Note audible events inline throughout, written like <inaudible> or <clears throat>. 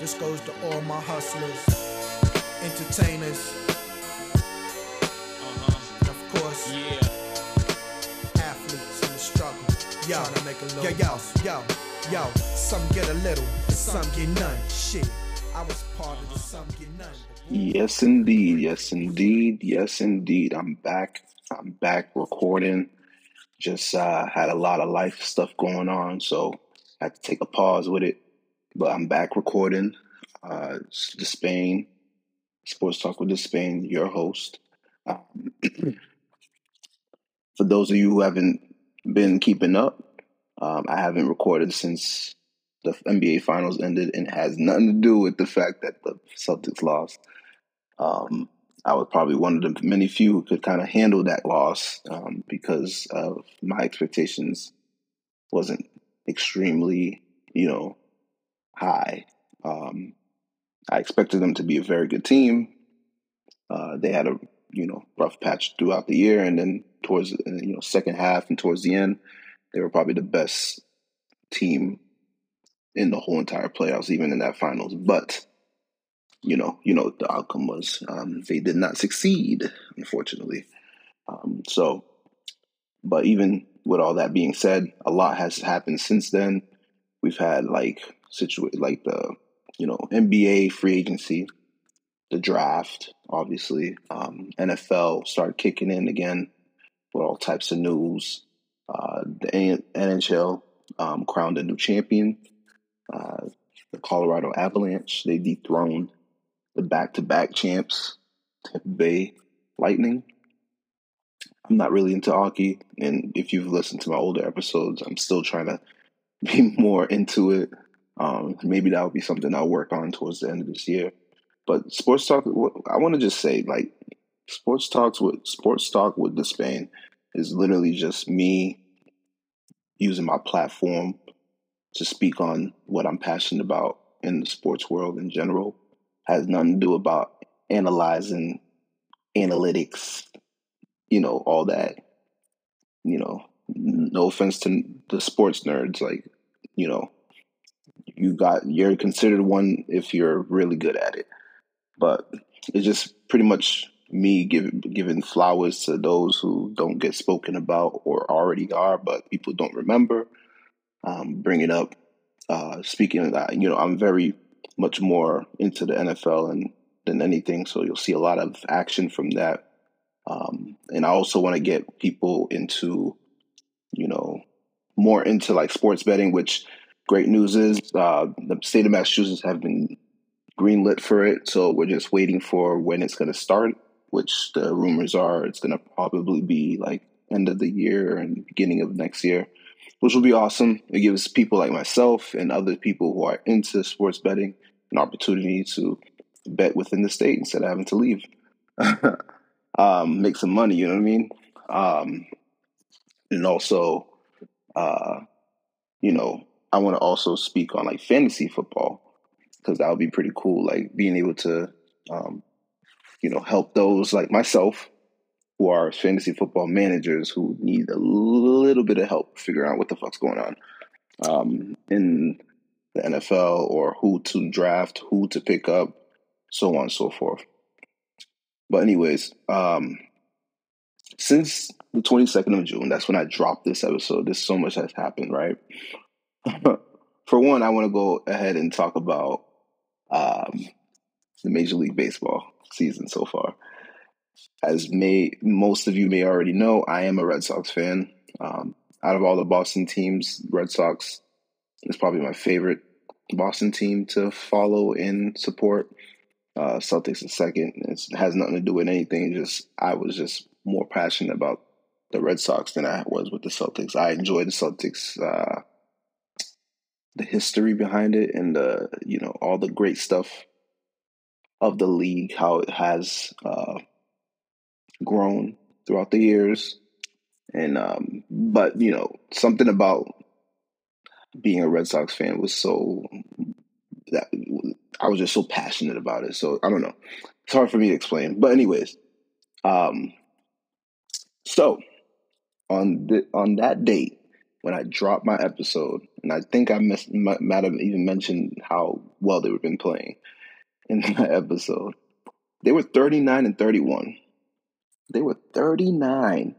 This goes to all my hustlers, entertainers, and of course, Yeah. athletes in the struggle. Yo, to make a little yo, yo, yo, yo. Some get a little, and some get none. Shit, I was part of the some get none. Yes, indeed. Yes, indeed. Yes, indeed. I'm back. I'm back recording. Just uh, had a lot of life stuff going on, so I had to take a pause with it. But I'm back recording. Uh, the Spain Sports Talk with the Spain, your host. Um, <clears throat> for those of you who haven't been keeping up, um, I haven't recorded since the NBA Finals ended, and it has nothing to do with the fact that the Celtics lost. Um, I was probably one of the many few who could kind of handle that loss um, because of my expectations wasn't extremely, you know, high. Um, I expected them to be a very good team. Uh, they had a you know rough patch throughout the year, and then towards uh, you know second half and towards the end, they were probably the best team in the whole entire playoffs, even in that finals. But you know, you know the outcome was. Um, they did not succeed, unfortunately. Um, so, but even with all that being said, a lot has happened since then. We've had like situa- like the you know NBA free agency, the draft, obviously. Um, NFL start kicking in again with all types of news. Uh, the NHL um, crowned a new champion. Uh, the Colorado Avalanche they dethroned the back-to-back champs, Tampa Bay Lightning. I'm not really into hockey, and if you've listened to my older episodes, I'm still trying to <laughs> be more into it. Um, maybe that will be something I'll work on towards the end of this year. But sports talk, I want to just say, like, sports talks with sports talk with the Spain is literally just me using my platform to speak on what I'm passionate about in the sports world in general. Has nothing to do about analyzing analytics, you know, all that. You know, no offense to the sports nerds, like, you know, you got you're considered one if you're really good at it. But it's just pretty much me giving giving flowers to those who don't get spoken about or already are, but people don't remember. Um, bring it up. Uh, speaking of that, you know, I'm very much more into the NFL and than anything, so you'll see a lot of action from that. Um, and I also want to get people into, you know, more into like sports betting. Which great news is uh, the state of Massachusetts have been greenlit for it, so we're just waiting for when it's going to start. Which the rumors are it's going to probably be like end of the year and beginning of next year which will be awesome. It gives people like myself and other people who are into sports betting an opportunity to bet within the state instead of having to leave. <laughs> um, make some money, you know what I mean? Um, and also, uh, you know, I want to also speak on like fantasy football because that would be pretty cool. Like being able to, um, you know, help those like myself who are fantasy football managers who need a little bit of help figuring out what the fuck's going on um, in the NFL or who to draft, who to pick up, so on and so forth. But anyways, um, since the 22nd of June, that's when I dropped this episode. There's so much has happened, right? <laughs> For one, I want to go ahead and talk about um, the Major League Baseball season so far as may most of you may already know, I am a Red Sox fan. Um, out of all the Boston teams, Red Sox is probably my favorite Boston team to follow and support. Uh, Celtics is second. It's, it has nothing to do with anything. Just I was just more passionate about the Red Sox than I was with the Celtics. I enjoy the Celtics, uh, the history behind it, and the you know all the great stuff of the league, how it has. Uh, grown throughout the years. And um, but you know, something about being a Red Sox fan was so that I was just so passionate about it. So I don't know. It's hard for me to explain. But anyways, um so on the on that date, when I dropped my episode, and I think I miss, might, have even mentioned how well they have been playing <laughs> in my episode. They were 39 and 31. They were 39,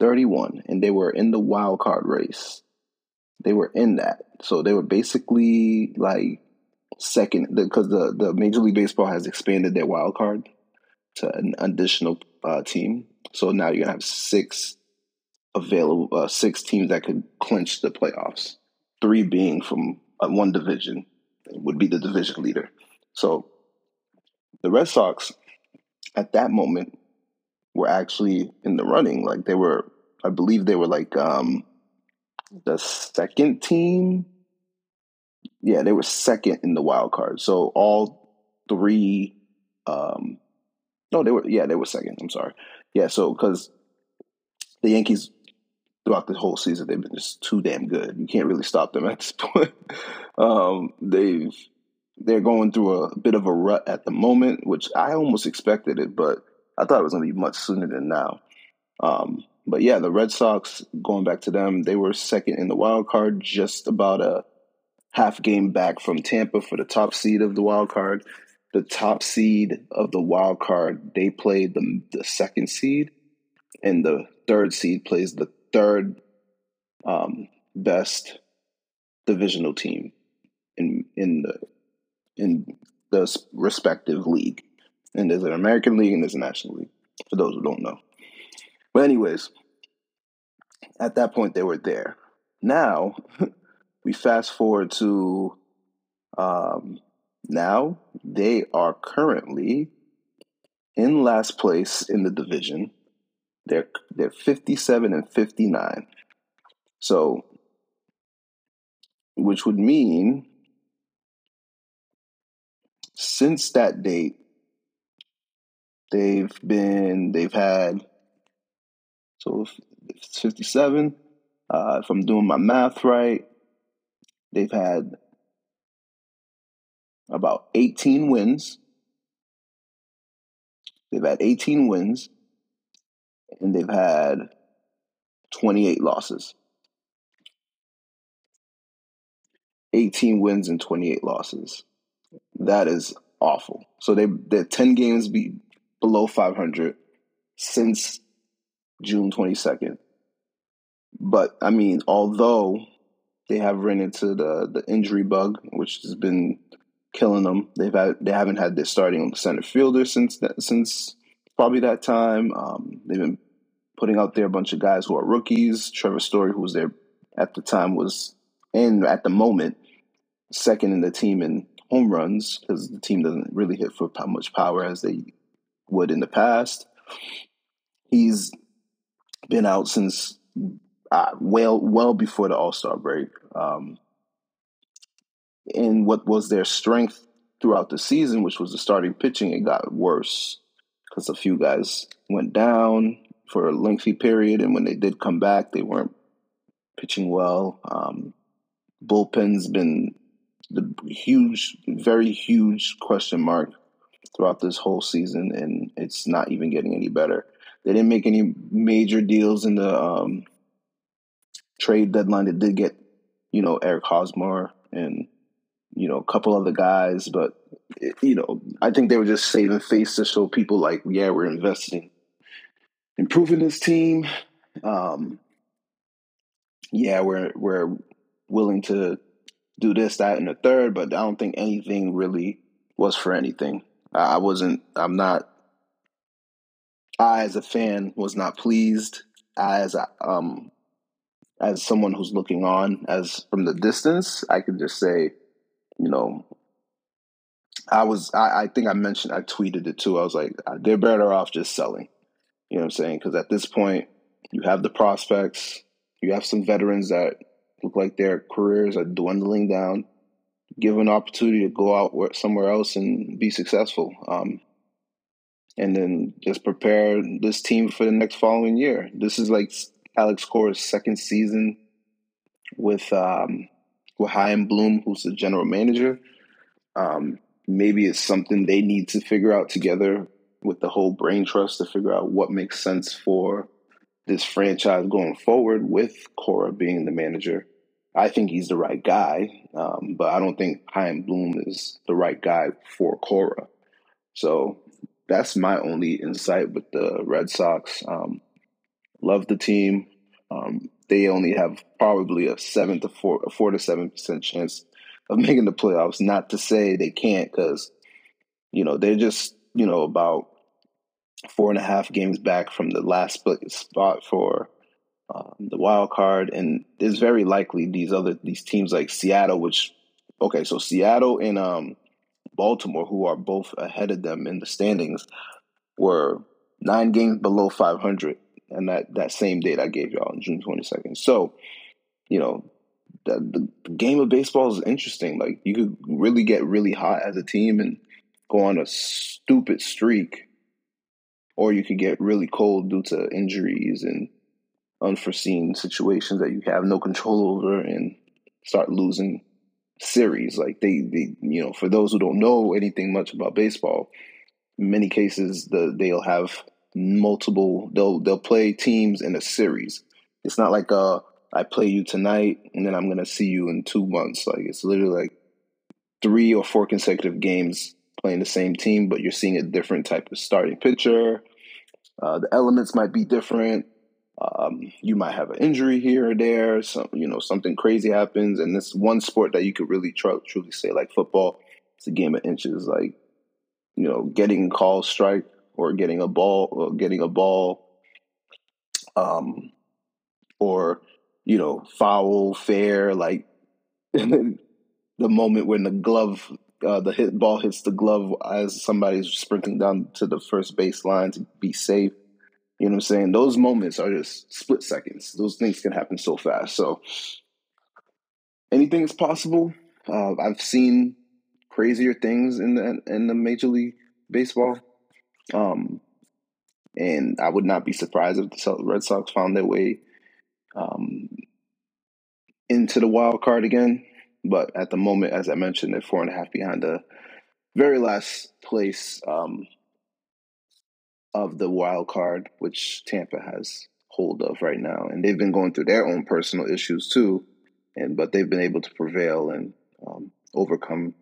31, and they were in the wild card race. They were in that. So they were basically like second because the, the Major League Baseball has expanded their wild card to an additional uh, team. So now you're gonna have six available, uh, six teams that could clinch the playoffs. Three being from uh, one division would be the division leader. So the Red Sox at that moment were actually in the running. Like they were, I believe they were like um, the second team. Yeah, they were second in the wild card. So all three, um, no, they were yeah, they were second. I'm sorry. Yeah, so because the Yankees throughout the whole season they've been just too damn good. You can't really stop them at this <laughs> point. um, they've they're going through a bit of a rut at the moment, which I almost expected it, but I thought it was going to be much sooner than now. Um, but yeah, the Red Sox, going back to them, they were second in the wild card, just about a half game back from Tampa for the top seed of the wild card. The top seed of the wild card, they played the, the second seed, and the third seed plays the third um, best divisional team in in the in the respective league. And there's an American League and there's a National League, for those who don't know. But, anyways, at that point, they were there. Now, <laughs> we fast forward to um, now, they are currently in last place in the division. They're, they're 57 and 59. So, which would mean since that date, they've been they've had so 57 uh, if i'm doing my math right they've had about 18 wins they've had 18 wins and they've had 28 losses 18 wins and 28 losses that is awful. So they they're ten games be below five hundred since June twenty second. But I mean, although they have run into the the injury bug, which has been killing them, they've had they haven't had their starting center fielder since that, since probably that time. Um, they've been putting out there a bunch of guys who are rookies. Trevor Story, who was there at the time, was and at the moment second in the team in home runs because the team doesn't really hit for much power as they would in the past. He's been out since uh, well well before the All Star break. Um, and what was their strength throughout the season, which was the starting pitching, it got worse because a few guys went down for a lengthy period, and when they did come back, they weren't pitching well. Um, bullpen's been the huge, very huge question mark throughout this whole season, and it's not even getting any better. They didn't make any major deals in the um, trade deadline. They did get, you know, Eric Hosmer and you know a couple other guys, but it, you know, I think they were just saving face to show people like, yeah, we're investing, improving this team. Um, yeah, we're we're willing to do this, that, and the third, but I don't think anything really was for anything. I wasn't, I'm not, I as a fan was not pleased. I as a, um, as someone who's looking on as from the distance, I could just say, you know, I was, I, I think I mentioned, I tweeted it too. I was like, they're better off just selling. You know what I'm saying? Because at this point, you have the prospects, you have some veterans that look like their careers are dwindling down, give an opportunity to go out somewhere else and be successful. Um, and then just prepare this team for the next following year. This is like Alex Cora's second season with um, with Chaim Bloom, who's the general manager. Um, maybe it's something they need to figure out together with the whole brain trust to figure out what makes sense for this franchise going forward with Cora being the manager. I think he's the right guy, um, but I don't think Chaim Bloom is the right guy for Cora. So that's my only insight with the Red Sox. Um, love the team. Um, they only have probably a seven to four, a four to seven percent chance of <laughs> making the playoffs. Not to say they can't, because you know they're just you know about four and a half games back from the last spot for um, the wild card, and it's very likely these other these teams like Seattle, which okay, so Seattle and um, Baltimore, who are both ahead of them in the standings, were nine games below 500, and that that same date I gave y'all on June 22nd. So, you know, the, the game of baseball is interesting. Like you could really get really hot as a team and go on a stupid streak, or you could get really cold due to injuries and unforeseen situations that you have no control over and start losing series. Like they, they, you know, for those who don't know anything much about baseball, in many cases the they'll have multiple. They'll they'll play teams in a series. It's not like uh I play you tonight and then I'm gonna see you in two months. Like it's literally like three or four consecutive games playing the same team, but you're seeing a different type of starting pitcher. Uh, the elements might be different. Um, you might have an injury here or there. Some, you know, something crazy happens, and this one sport that you could really tr- truly say, like football, it's a game of inches. Like, you know, getting call strike or getting a ball, or getting a ball, um, or you know, foul, fair, like <laughs> the moment when the glove, uh, the hit ball hits the glove as somebody's sprinting down to the first baseline to be safe you know what I'm saying? Those moments are just split seconds. Those things can happen so fast. So anything is possible. Uh, I've seen crazier things in the in the Major League Baseball, um, and I would not be surprised if the Red Sox found their way um, into the wild card again. But at the moment, as I mentioned, they're four and a half behind the very last place um, of the wild card, which Tampa has hold of right now, and they've been going through their own personal issues too, and but they've been able to prevail and um, overcome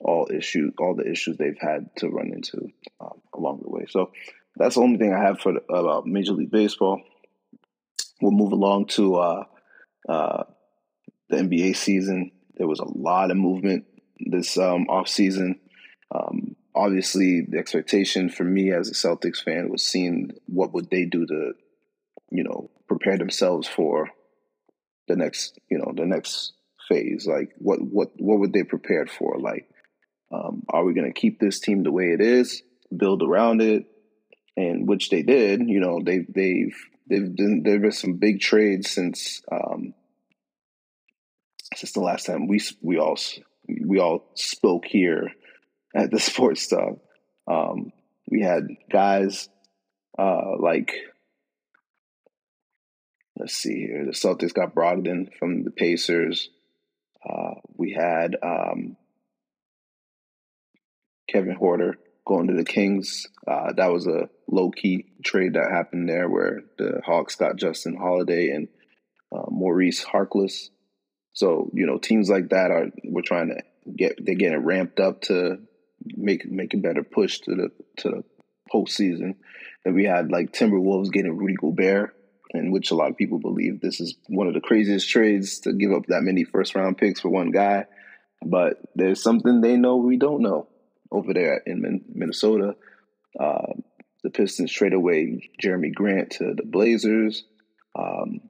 all issues, all the issues they've had to run into um, along the way. So that's the only thing I have for the, about Major League Baseball. We'll move along to uh, uh, the NBA season. There was a lot of movement this um, off season. Um, obviously the expectation for me as a Celtics fan was seeing what would they do to, you know, prepare themselves for the next, you know, the next phase. Like what what what would they prepared for? Like, um, are we going to keep this team the way it is, build around it, and which they did. You know, they they've they've been there been some big trades since um, since the last time we we all we all spoke here at the <laughs> sports stuff. Um, we had guys uh, like, let's see here, the Celtics got Brogdon from the Pacers. Uh, we had um, Kevin Huerter going to the Kings. Uh, that was a low key trade that happened there where the Hawks got Justin Holiday and uh, Maurice Harkless. So you know, teams like that are we're trying to get they're getting ramped up to make make a better push to the to the postseason. And we had like Timberwolves getting Rudy Gobert, in which a lot of people believe this is one of the craziest trades to give up that many first round picks for one guy. But there's something they know we don't know over there in Minnesota. Uh, the Pistons trade away Jerami Grant to the Blazers. Um,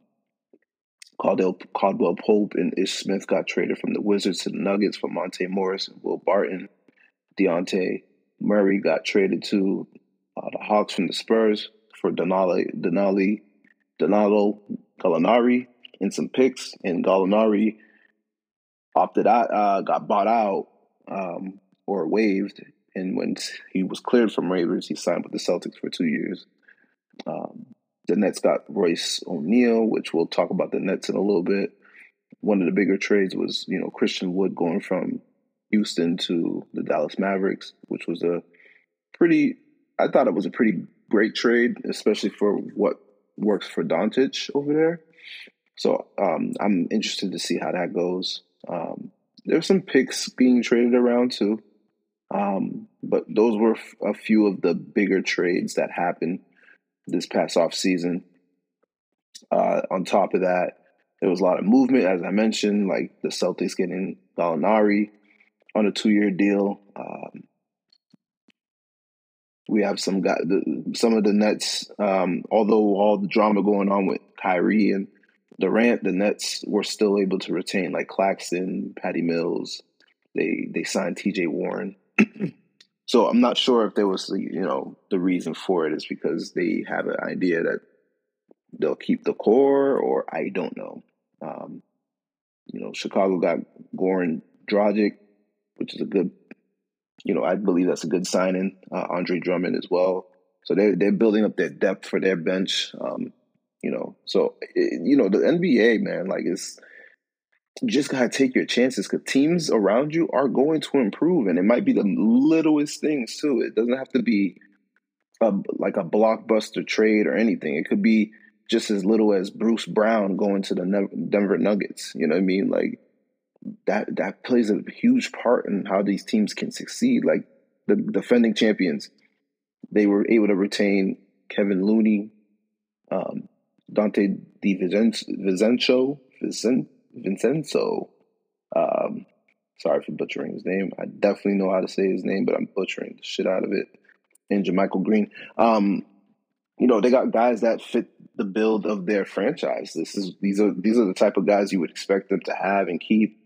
Caldwell, Caldwell Pope and Ish Smith got traded from the Wizards to the Nuggets for Monte Morris and Will Barton. Dejounte Murray got traded to uh, the Hawks from the Spurs for Donali, Donali, Danilo Gallinari and some picks, and Gallinari opted out, uh, got bought out um, or waived, and when he was cleared from Ravens, he signed with the Celtics for two years. Um, the Nets got Royce O'Neale, which we'll talk about the Nets in a little bit. One of the bigger trades was, you know, Christian Wood going from Houston to the Dallas Mavericks, which was a pretty, I thought it was a pretty great trade, especially for what works for Doncic over there. So um, I'm interested to see how that goes. Um, there's some picks being traded around too, um, but those were f- a few of the bigger trades that happened this past off season. Uh, on top of that, there was a lot of movement, as I mentioned, like the Celtics getting Gallinari on a two-year deal. Um, we have some guy, the, some of the Nets. Um, although all the drama going on with Kyrie and Durant, the Nets were still able to retain like Claxton, Patty Mills. They they signed T.J. Warren. <clears throat> so I'm not sure if there was you know the reason for it is because they have an idea that they'll keep the core, or I don't know. Um, you know, Chicago got Goran Dragic, which is a good, you know, I believe that's a good signing. Uh, Andre Drummond as well. So they're they're building up their depth for their bench. Um, you know, so it, you know the NBA man, like it's just gotta take your chances because teams around you are going to improve, and it might be the littlest things too. It doesn't have to be a, like a blockbuster trade or anything. It could be just as little as Bruce Brown going to the Denver Nuggets. You know what I mean? Like that that plays a huge part in how these teams can succeed. Like the defending champions, they were able to retain Kevin Looney, um, Donte DiVincenzo, Vincent, Vincenzo. Um, sorry for butchering his name. I definitely know how to say his name, but I'm butchering the shit out of it. And JaMychal Green. Um, you know, they got guys that fit the build of their franchise. This is these are these are the type of guys you would expect them to have and keep.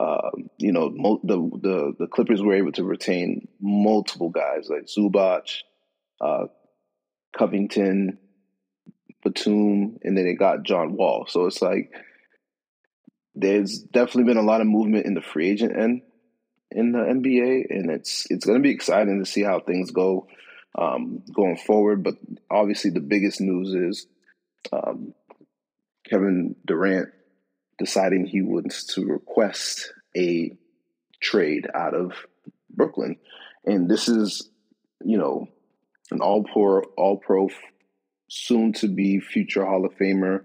Um, you know, mo- the the the Clippers were able to retain multiple guys like Zubac, uh, Covington, Batum, and then they got John Wall. So it's like there's definitely been a lot of movement in the free agent end in the NBA, and it's it's going to be exciting to see how things go um, going forward. But obviously, the biggest news is um, Kevin Durant deciding he wants to request a trade out of Brooklyn, and this is you know an all pro all pro soon to be future Hall of Famer,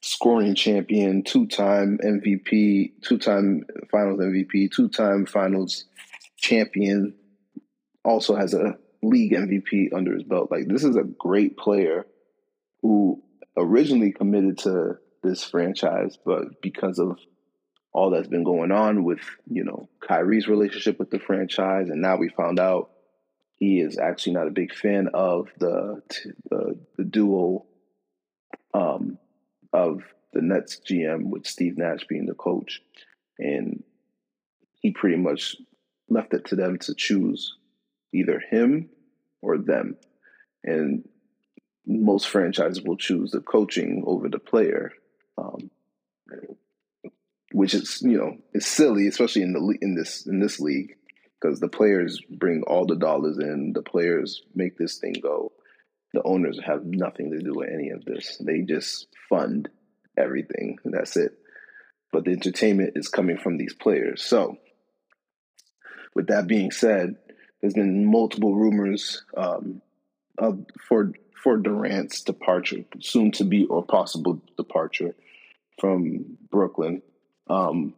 scoring champion, two time MVP, two time finals MVP, two time finals champion, also has a league MVP under his belt. Like this is a great player who originally committed to this franchise, but because of all that's been going on with, you know, Kyrie's relationship with the franchise, and now we found out he is actually not a big fan of the the, the duo um, of the Nets GM with Steve Nash being the coach, and he pretty much left it to them to choose either him or them, and most franchises will choose the coaching over the player, um, which is you know is silly, especially in the in this in this league because the players bring all the dollars in. The players make this thing go. The owners have nothing to do with any of this. They just fund everything. that's it. But the entertainment is coming from these players. So, with that being said, there's been multiple rumors um, of for for Durant's departure, soon to be or possible departure from Brooklyn. Um,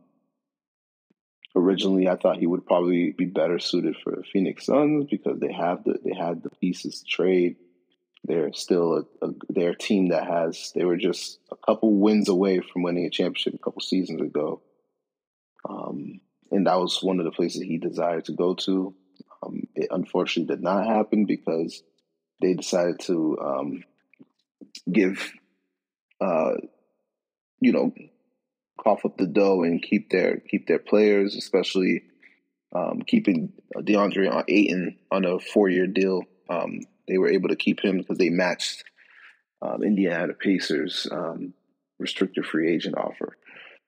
originally I thought he would probably be better suited for Phoenix Suns because they have the they had the pieces to trade. They're still a, a they're a team that has they were just a couple wins away from winning a championship a couple seasons ago. Um, and that was one of the places he desired to go to. Um, it unfortunately did not happen because they decided to um, give, uh, you know, cough up the dough and keep their keep their players, especially um, keeping DeAndre Ayton on a four year deal. Um, they were able to keep him because they matched um, Indiana Pacers um, restricted free agent offer.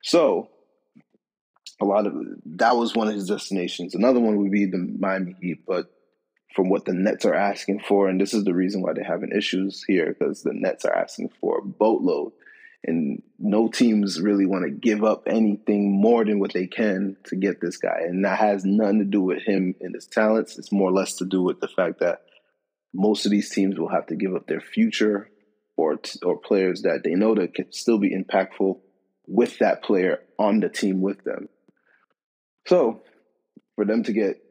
So a lot of that was one of his destinations. Another one would be the Miami Heat, but from what the Nets are asking for, and this is the reason why they're having issues here because the Nets are asking for a boatload and no teams really want to give up anything more than what they can to get this guy. And that has nothing to do with him and his talents. It's more or less to do with the fact that most of these teams will have to give up their future or or players that they know that can still be impactful with that player on the team with them. So for them to get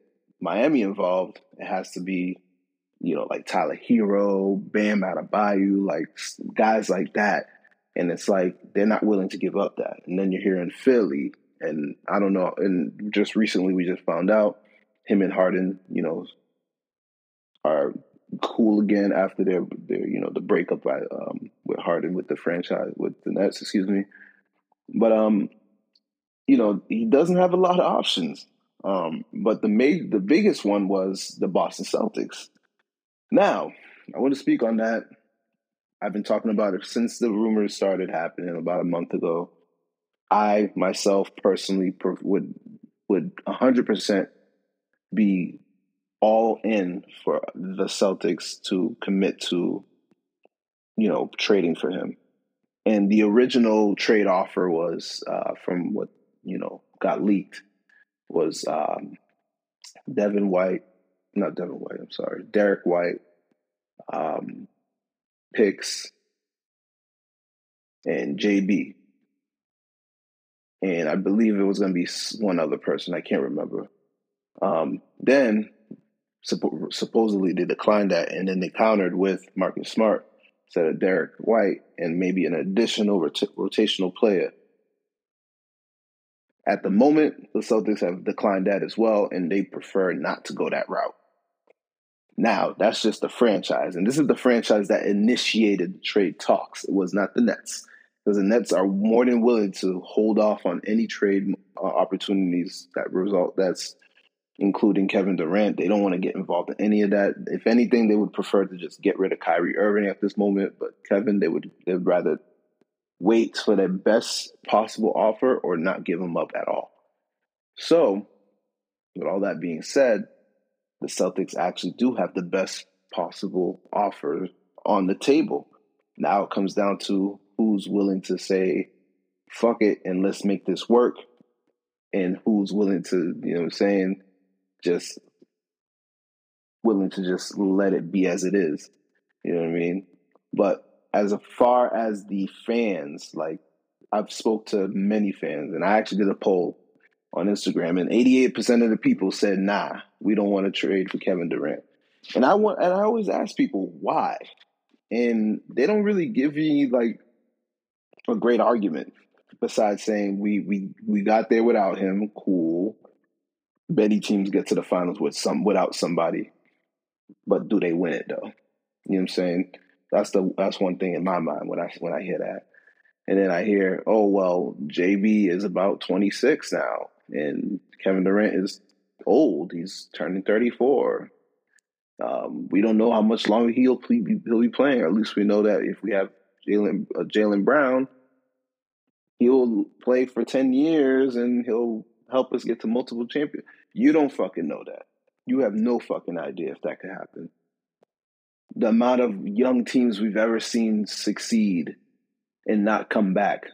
Miami involved, it has to be, you know, like Tyler Herro, Bam Adebayo, like guys like that. And it's like they're not willing to give up that. And then you're here in Philly, and I don't know. And just recently, we just found out him and Harden, you know, are cool again after their their you know the breakup by um, with Harden with the franchise with the Nets, excuse me. But um, you know, he doesn't have a lot of options. Um, but the ma- the biggest one was the Boston Celtics. Now, I want to speak on that. I've been talking about it since the rumors started happening about a month ago. I myself personally would would 100% be all in for the Celtics to commit to you know trading for him. And the original trade offer was uh, from what you know got leaked was um, Devin White, not Devin White. I'm sorry, Derrick White, um, picks, and JB. And I believe it was going to be one other person. I can't remember. Um, then suppo- supposedly they declined that, and then they countered with Marcus Smart instead of Derrick White, and maybe an additional rot- rotational player. At the moment, the Celtics have declined that as well, and they prefer not to go that route. Now, that's just the franchise, and this is the franchise that initiated the trade talks. It was not the Nets, because the Nets are more than willing to hold off on any trade uh, opportunities that result that's including Kevin Durant. They don't want to get involved in any of that. If anything, they would prefer to just get rid of Kyrie Irving at this moment. But Kevin, they would they would rather wait for the best possible offer or not give them up at all. So, with all that being said, the Celtics actually do have the best possible offer on the table. Now it comes down to who's willing to say, fuck it, and let's make this work. And who's willing to, you know what I'm saying, just willing to just let it be as it is. You know what I mean? But as far as the fans, like I've spoke to many fans, and I actually did a poll on Instagram, and 88% of the people said, "Nah, we don't want to trade for Kevin Durant." And I want, and I always ask people why, and they don't really give you like a great argument besides saying we we we got there without him. Cool. Many teams get to the finals with some without somebody, but do they win it though? You know what I'm saying? That's the that's one thing in my mind when I when I hear that. And then I hear, oh well, JB is about 26 now, and Kevin Durant is old. He's turning 34. Um, we don't know how much longer he'll be, he'll be playing. Or at least we know that if we have Jaylen uh, Jaylen Brown, he'll play for 10 years and he'll help us get to multiple champions. You don't fucking know that. You have no fucking idea if that could happen the amount of young teams we've ever seen succeed and not come back.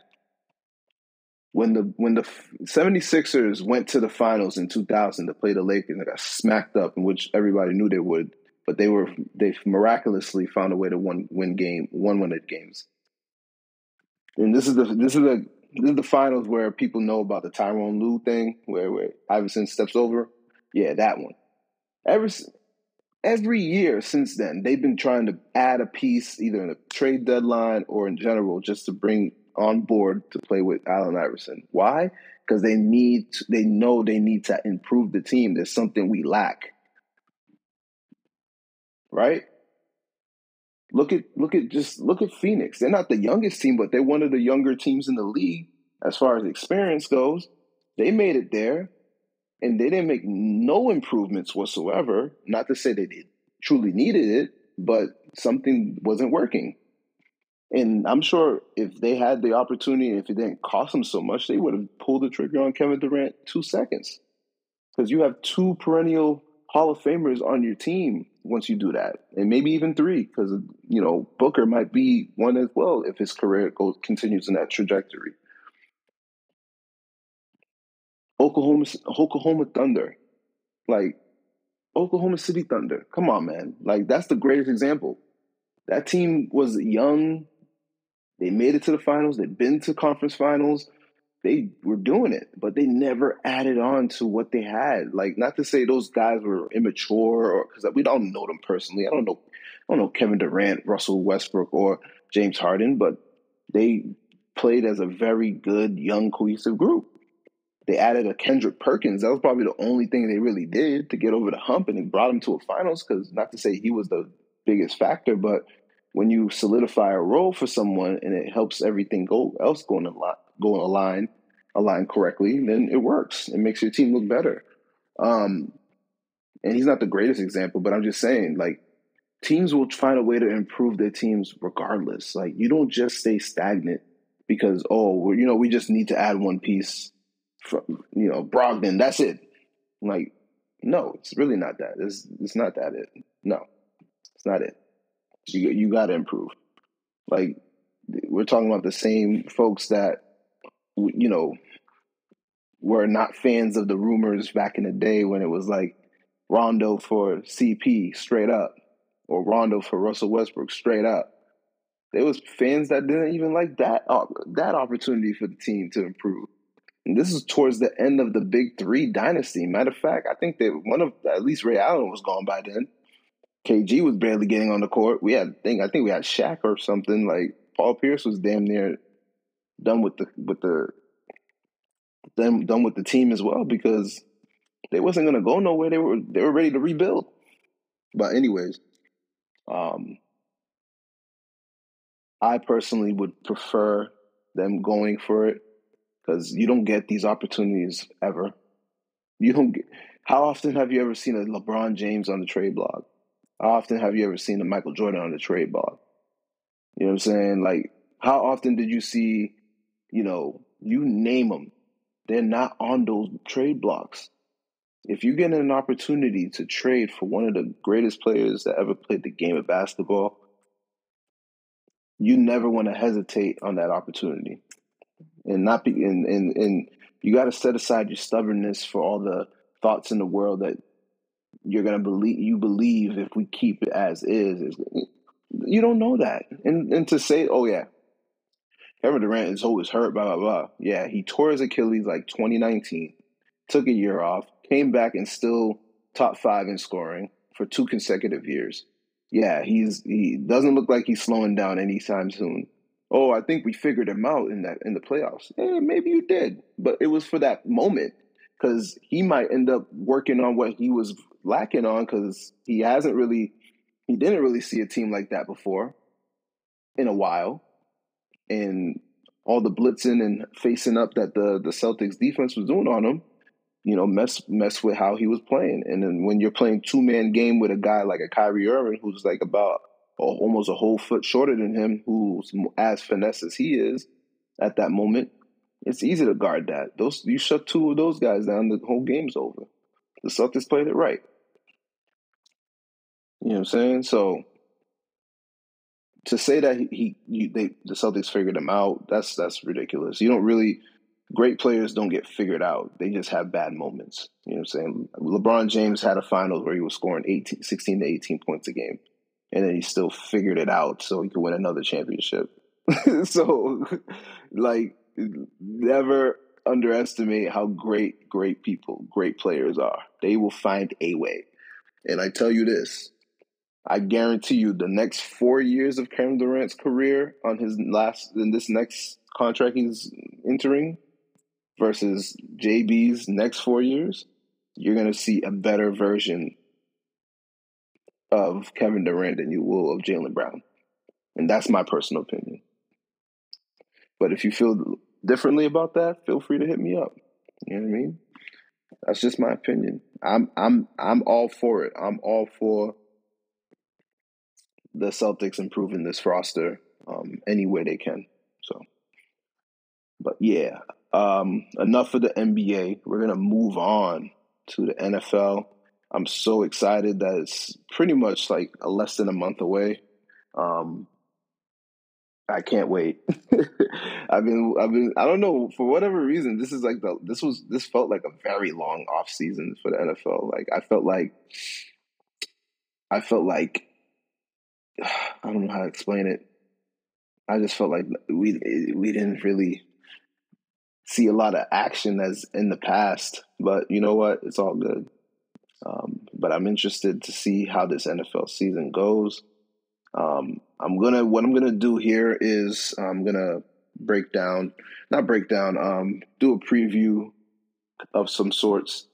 When the when the 76ers went to the finals in 2000 to play the Lakers and they got smacked up, in which everybody knew they would, but they were they miraculously found a way to win win game one win it games. And this is the this is the this is the finals where people know about the Tyronn Lue thing, where where Iverson steps over. Yeah, that one. Ever every year since then, they've been trying to add a piece either in a trade deadline or in general just to bring on board to play with Allen Iverson. Why? Because they need, to, they know they need to improve the team. There's something we lack, right? Look at look at just look at Phoenix. They're not the youngest team, but they're one of the younger teams in the league as far as experience goes. They made it there and they didn't make no improvements whatsoever. Not to say they did, truly needed it, but something wasn't working. And I'm sure if they had the opportunity, if it didn't cost them so much, they would have pulled the trigger on Kevin Durant two seconds. Because you have two perennial Hall of Famers on your team once you do that, and maybe even three, because you know Booker might be one as well if his career goes continues in that trajectory. Oklahoma Oklahoma Thunder, like Oklahoma City Thunder. Come on, man. Like that's the greatest example. That team was young, They made it to the finals. They've been to conference finals. They were doing it, but they never added on to what they had. Like, not to say those guys were immature, or because we don't know them personally. I don't know. I don't know Kevin Durant, Russell Westbrook, or James Harden, but they played as a very good, young, cohesive group. They added a Kendrick Perkins. That was probably the only thing they really did to get over the hump, and it brought them to a finals. Because not to say he was the biggest factor, but when you solidify a role for someone and it helps everything go else going a lot go in a line align correctly, then it works. It makes your team look better. Um, and he's not the greatest example, but I'm just saying, like, teams will find a way to improve their teams regardless. Like, you don't just stay stagnant because, oh, you know, we just need to add one piece from, you know, Brogdon. That's it. Like, no, it's really not that. It's, it's not that it. No, it's not it. You, you got to improve. Like, we're talking about the same folks that you know, were not fans of the rumors back in the day when it was like Rondo for CP straight up or Rondo for Russell Westbrook straight up. There was fans that didn't even like that uh, that opportunity for the team to improve. And this is towards the end of the Big Three dynasty. Matter of fact, I think that one of at least Ray Allen was gone by then. KG was barely getting on the court. We had think I think we had Shaq or something like Paul Pierce was damn near done with the with the them done with the team as well because they wasn't gonna go nowhere. They were they were ready to rebuild. But anyways, um, I personally would prefer them going for it because you don't get these opportunities ever. You don't get. How often have you ever seen a LeBron James on the trade blog? How often have you ever seen a Michael Jordan on the trade blog? You know what I'm saying? Like, how often did you see you know, you name them, they're not on those trade blocks. If you get an opportunity to trade for one of the greatest players that ever played the game of basketball, you never want to hesitate on that opportunity. And not be and and, and you got to set aside your stubbornness for all the thoughts in the world that you're gonna believe you believe if we keep it as is, is you don't know that. And and to say, oh yeah, Kevin Durant is always hurt, blah, blah, blah. Yeah, he tore his Achilles like 2019, took a year off, came back and still top five in scoring for two consecutive years. Yeah, he's he doesn't look like he's slowing down anytime soon. Oh, I think we figured him out in that in the playoffs. Yeah, maybe you did, but it was for that moment because he might end up working on what he was lacking on because he hasn't really, he didn't really see a team like that before in a while and all the blitzing and facing up that the the Celtics defense was doing on him, you know, mess mess with how he was playing. And then when you're playing two man game with a guy like a Kyrie Irving, who's like about almost a whole foot shorter than him, who's as finesse as he is at that moment, it's easy to guard that. Those you shut two of those guys down, the whole game's over. The Celtics played it right. You know what I'm saying? So to say that he, he they the Celtics figured him out, that's that's ridiculous. You don't really great players don't get figured out. They just have bad moments. You know what I'm saying? LeBron James had a finals where he was scoring 18, 16 to 18 points a game. And then he still figured it out so he could win another championship. <laughs> so <laughs> like never underestimate how great, great people, great players are. They will find a way. And I tell you this, I guarantee you, the next four years of Kevin Durant's career on his last in this next contract he's entering versus JB's next four years, you're gonna see a better version of Kevin Durant than you will of Jaylen Brown, and that's my personal opinion. But if you feel differently about that, feel free to hit me up. You know what I mean? That's just my opinion. I'm I'm I'm all for it. I'm all for the Celtics improving this roster um, any way they can. So, but yeah, um, enough for the NBA. We're gonna move on to the NFL. I'm so excited that it's pretty much like a less than a month away. Um, I can't wait. <laughs> I've been, I've been, I don't know for whatever reason. This is like the, this was, this felt like a very long off season for the NFL. Like I felt like, I felt like <sighs> I don't know how to explain it. I just felt like we we didn't really see a lot of action as in the past. But you know what? It's all good. Um, but I'm interested to see how this NFL season goes. Um, I'm gonna what I'm gonna do here is I'm gonna break down, not break down, um, do a preview of some sorts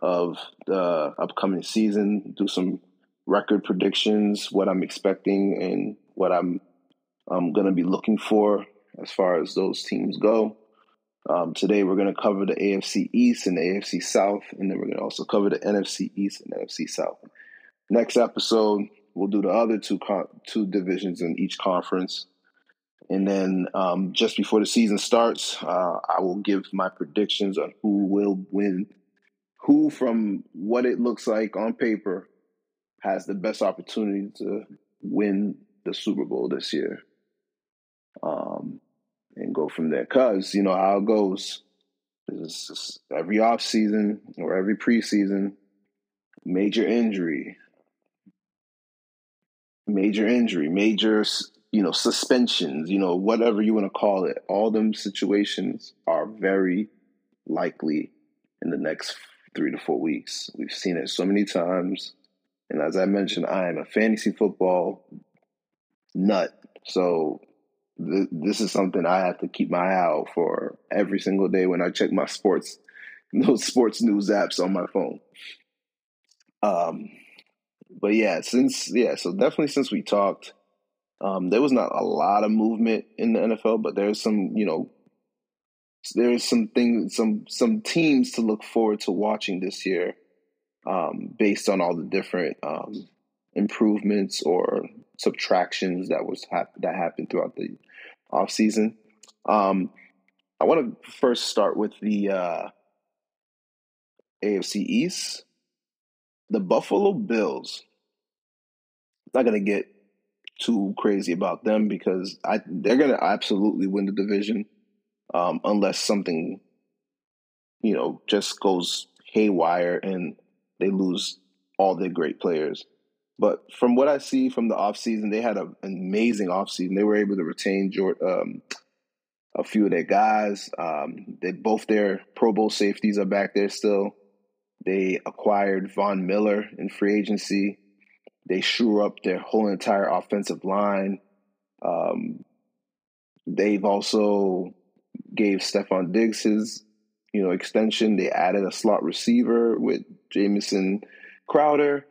of the upcoming season. Do some record predictions, what I'm expecting, and what I'm I'm gonna be looking for as far as those teams go. Um, today we're going to cover the AFC East and the AFC South, and then we're going to also cover the NFC East and NFC South. Next episode, we'll do the other two con- two divisions in each conference, and then um, just before the season starts, uh, I will give my predictions on who will win, who from what it looks like on paper has the best opportunity to win the Super Bowl this year. Um, and go from there. Cause you know how it goes. It's every off season or every preseason, major injury, major injury, major you know suspensions, you know whatever you want to call it. All them situations are very likely in the next three to four weeks. We've seen it so many times, and as I mentioned, I am a fantasy football nut. So this is something I have to keep my eye out for every single day when I check my sports, <laughs> those sports news apps on my phone. Um, but yeah, since yeah, so definitely since we talked, um, there was not a lot of movement in the NFL, but there's some, you know, there's some things, some some teams to look forward to watching this year, um, based on all the different um, improvements or subtractions that was hap- that happened throughout the off season. Um, I want to first start with the uh, AFC East. The Buffalo Bills. Not gonna get too crazy about them because I they're gonna absolutely win the division um, unless something you know just goes haywire and they lose all their great players. But from what I see from the offseason, they had an amazing offseason. They were able to retain Jordan, um, a few of their guys. Um, they both their Pro Bowl safeties are back there still. They acquired Von Miller in free agency. They shore up their whole entire offensive line. Um, they've also gave Stefon Diggs his, you know, extension. They added a slot receiver with Jamison Crowder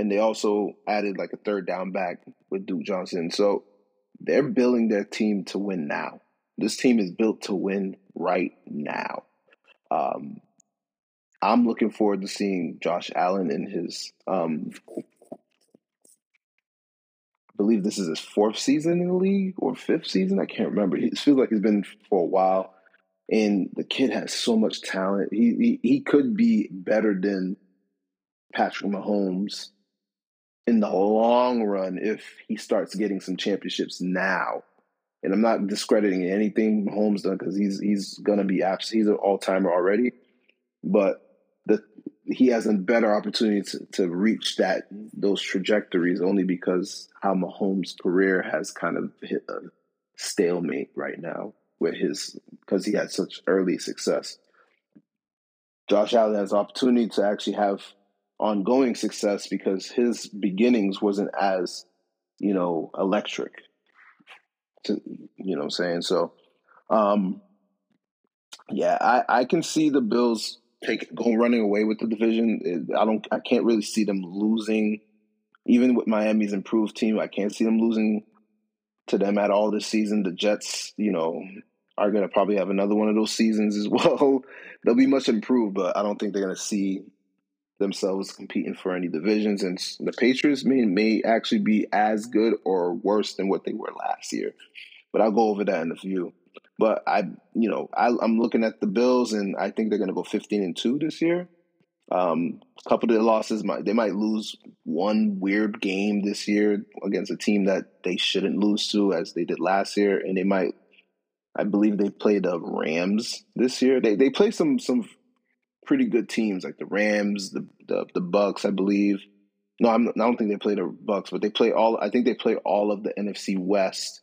and they also added like a third down back with Duke Johnson. So they're building their team to win now. This team is built to win right now. Um, I'm looking forward to seeing Josh Allen in his. Um, I believe this is his fourth season in the league or fifth season. I can't remember. It feels like he's been for a while, and the kid has so much talent. He he, he could be better than Patrick Mahomes in the long run if he starts getting some championships now. And I'm not discrediting anything Mahomes done because he's he's gonna be abs- he's an all timer already, but the he has a better opportunity to, to reach that those trajectories only because how Mahomes' career has kind of hit a stalemate right now with his because he had such early success. Josh Allen has opportunity to actually have ongoing success because his beginnings wasn't as you know electric to, you know what i'm saying? So um yeah i i can see the bills take go running away with the division. I don't i can't really see them losing. Even with miami's improved team i can't see them losing to them at all this season. The jets you know are going to probably have another one of those seasons as <laughs> well they'll be much improved but i don't think they're going to see themselves competing for any divisions, and the Patriots may may actually be as good or worse than what they were last year. But I'll go over that in a few. But I, you know, I, am looking at the Bills, and I think they're going to go 15 and two this year. Um, a couple of their losses might they might lose one weird game this year against a team that they shouldn't lose to, as they did last year, and they might. I believe they played the Rams this year. They they play some some pretty good teams like the Rams, the the, the Bucks, I believe. No, I'm, I don't think they play the Bucks, but they play all. I think they play all of the NFC West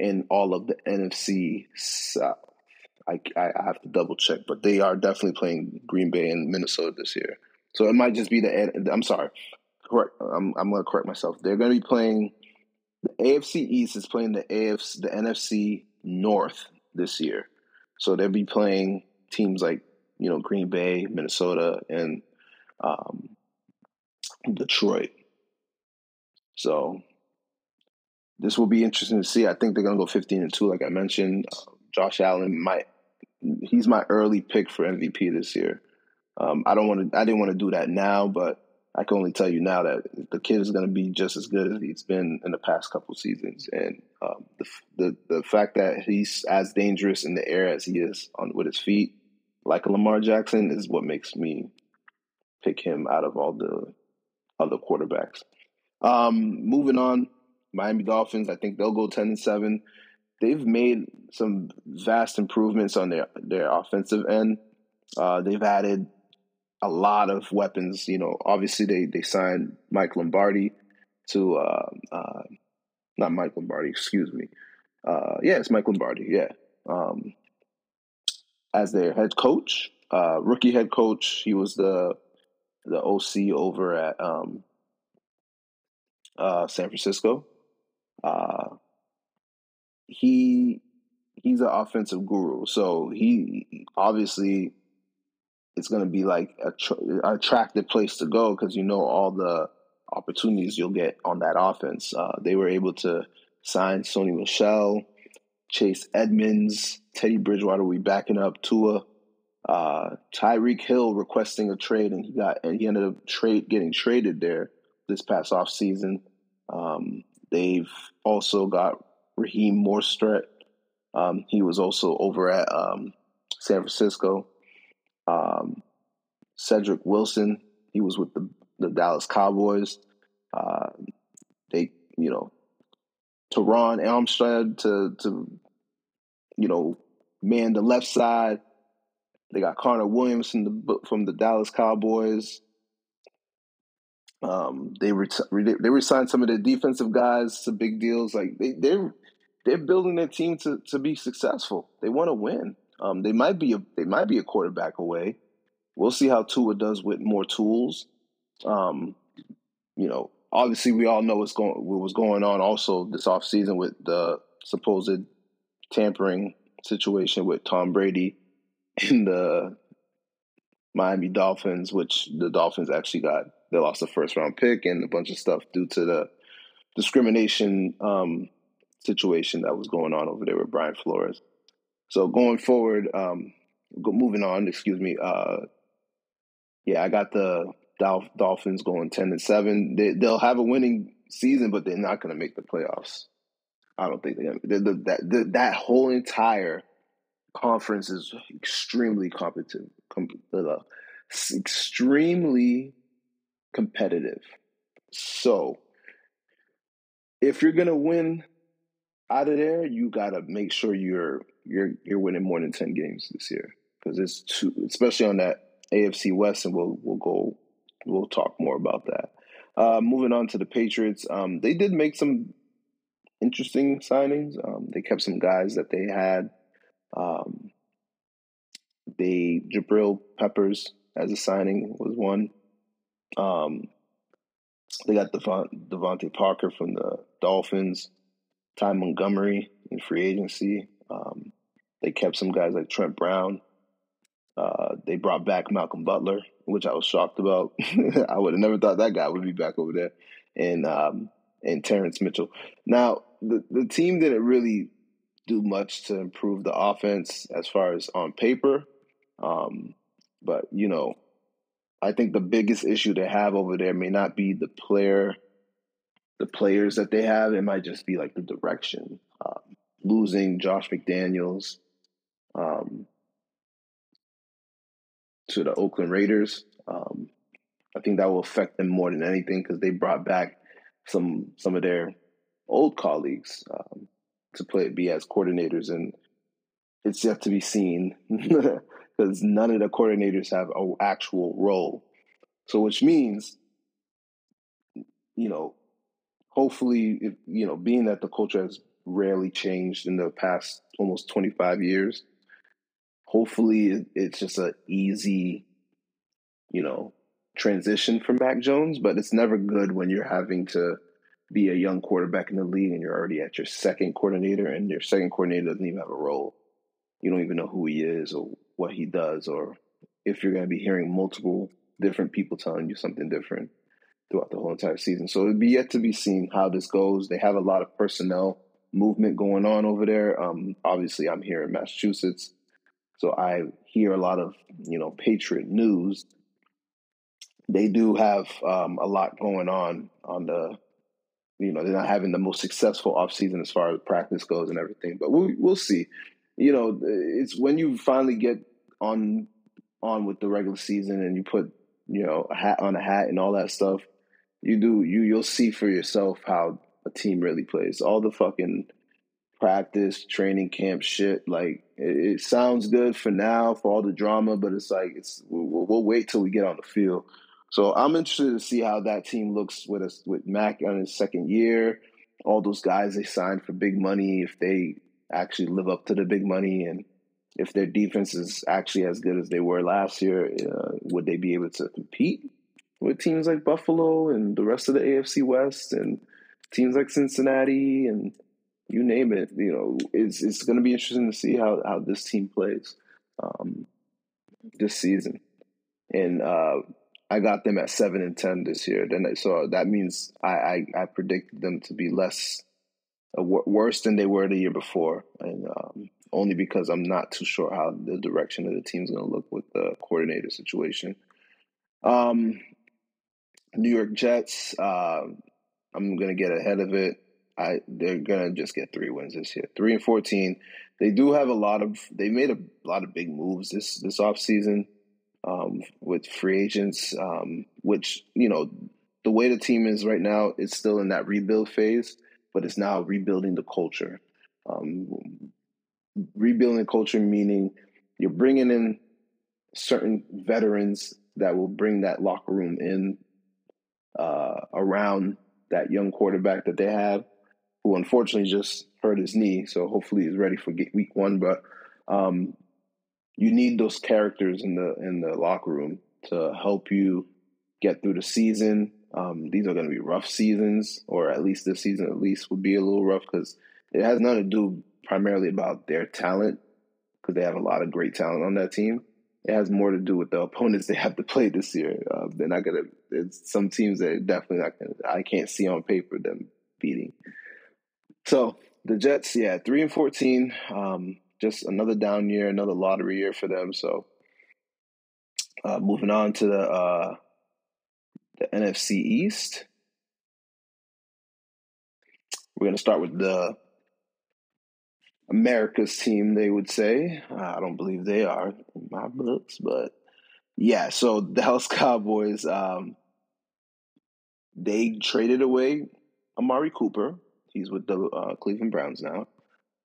and all of the NFC South. I, I have to double check, but they are definitely playing Green Bay and Minnesota this year. So it might just be the. I'm sorry, correct. I'm I'm going to correct myself. They're going to be playing. The AFC East is playing the AFC, the NFC North this year. So they'll be playing teams like you know Green Bay, Minnesota, and um, Detroit. So this will be interesting to see. I think they're going to go 15 and two, like I mentioned. Uh, Josh Allen might he's my early pick for MVP this year. Um, I don't want to. I didn't want to do that now, but I can only tell you now that the kid is going to be just as good as he's been in the past couple seasons, and um, the, the the fact that he's as dangerous in the air as he is on with his feet, like a Lamar Jackson, is what makes me pick him out of all the other quarterbacks. Um, moving on, Miami Dolphins. I think they'll go ten and seven they've made some vast improvements on their their offensive end. Uh, they've added a lot of weapons. You know, obviously they they signed Mike Lombardi to uh, uh, not Mike Lombardi, excuse me. Uh, yeah, it's Mike Lombardi. Yeah, um, as their head coach, uh, rookie head coach. He was the the OC over at um, uh, San Francisco. Uh, he he's an offensive guru, so he obviously it's going to be like a tr- attractive place to go because you know all the opportunities you'll get on that offense. Uh, they were able to sign Sony Michel, Chase Edmonds, Teddy Bridgewater. We backing up Tua. Uh, Tyreek Hill requesting a trade, and he got and he ended up trade getting traded there this past off season. Um, they've also got Raheem Mostert. Um, he was also over at um, San Francisco. Um, Cedric Wilson, he was with the, the Dallas Cowboys. Uh, they, you know, Terron Armstead to to you know man the left side. They got Connor Williams from the from the Dallas Cowboys. Um, they re- they resigned some of their defensive guys to big deals. Like they they're they're building their team to, to be successful. They want to win. Um, they might be a they might be a quarterback away. We'll see how Tua does with more tools. Um, you know, obviously we all know what's going what was going on also this offseason with the supposed tampering situation with Tom Brady <laughs> and the Miami Dolphins, which the Dolphins actually got they lost the first round pick and a bunch of stuff due to the discrimination um, situation that was going on over there with Brian Flores. So going forward, um, moving on, excuse me. Uh, yeah, I got the Dolph- Dolphins going ten and seven. They, will have a winning season, but they're not going to make the playoffs. I don't think they're to. That the, that whole entire conference is extremely competitive. Com- uh, extremely competitive. So, if you're going to win out of there, you got to make sure you're you're you're winning more than ten games this year because it's too, especially on that AFC West, and we'll we'll go we'll talk more about that. Uh, moving on to the Patriots, um, they did make some interesting signings. Um, they kept some guys that they had. Um, they Jabril Peppers as a signing was one. Um, they got Devon, DeVante Parker from the Dolphins. Ty Montgomery in free agency. Um, they kept some guys like Trent Brown. Uh, they brought back Malcolm Butler, which I was shocked about. <laughs> I would have never thought that guy would be back over there, and um, and Terrance Mitchell. Now the the team didn't really do much to improve the offense as far as on paper, um, but you know, I think the biggest issue they have over there may not be the player the players that they have. It might just be like the direction. Um, losing Josh McDaniels um, to the Oakland Raiders, um, I think that will affect them more than anything because they brought back some some of their old colleagues um, to play be as coordinators, and it's yet to be seen <laughs> because none of the coordinators have an actual role. So, which means, you know, hopefully, if, you know, being that the culture has rarely changed in the past almost 25 years. Hopefully, it's just an easy, you know, transition for Mac Jones, but it's never good when you're having to be a young quarterback in the league and you're already at your second coordinator and your second coordinator doesn't even have a role. You don't even know who he is or what he does or if you're going to be hearing multiple different people telling you something different throughout the whole entire season. So it'd be yet to be seen how this goes. They have a lot of personnel movement going on over there. Um, obviously, I'm here in Massachusetts, so I hear a lot of you know Patriot news. They do have um, a lot going on on the you know, they're not having the most successful offseason as far as practice goes and everything. But we'll we'll see. You know, it's when you finally get on on with the regular season and you put you know a hat on a hat and all that stuff. You do you you'll see for yourself how a team really plays. All the fucking practice, training camp shit. Like it, it sounds good for now for all the drama, but it's like it's we'll, we'll wait till we get on the field so I'm interested to see how that team looks with us with Mac on his second year. All those guys they signed for big money, if they actually live up to the big money, and if their defense is actually as good as they were last year, uh, would they be able to compete with teams like Buffalo and the rest of the AFC West and teams like Cincinnati and you name it? You know, it's it's going to be interesting to see how how this team plays um, this season. And uh, I got them at seven and ten this year. Then so that means I I, I predicted them to be less uh, worse than they were the year before, and um, only because I'm not too sure how the direction of the team's going to look with the coordinator situation. Um, New York Jets. Uh, I'm going to get ahead of it. I they're to just get three wins this year. Three and fourteen. They do have a lot of. They made a lot of big moves this this off season um, with free agents, um, which, you know, the way the team is right now, it's still in that rebuild phase, but it's now rebuilding the culture. Um, rebuilding culture meaning you're bringing in certain veterans that will bring that locker room in uh, around that young quarterback that they have, who unfortunately just hurt his knee. So hopefully he's ready for week one. But um, you need those characters in the in the locker room to help you get through the season. Um, these are going to be rough seasons, or at least this season at least will be a little rough because it has nothing to do primarily about their talent because they have a lot of great talent on that team. It has more to do with the opponents <laughs> they have to play this year. Uh, they're not gonna. It's some teams that definitely not gonna. I can't see on paper them beating. So the Jets, yeah, three and fourteen. Um, just another down year, another lottery year for them. So uh, moving on to the uh, the NFC East, we're going to start with the America's team. They would say I don't believe they are in my books, but yeah. So the Dallas <laughs> Cowboys, um, they traded away Amari Cooper. He's with the uh, Cleveland Browns now.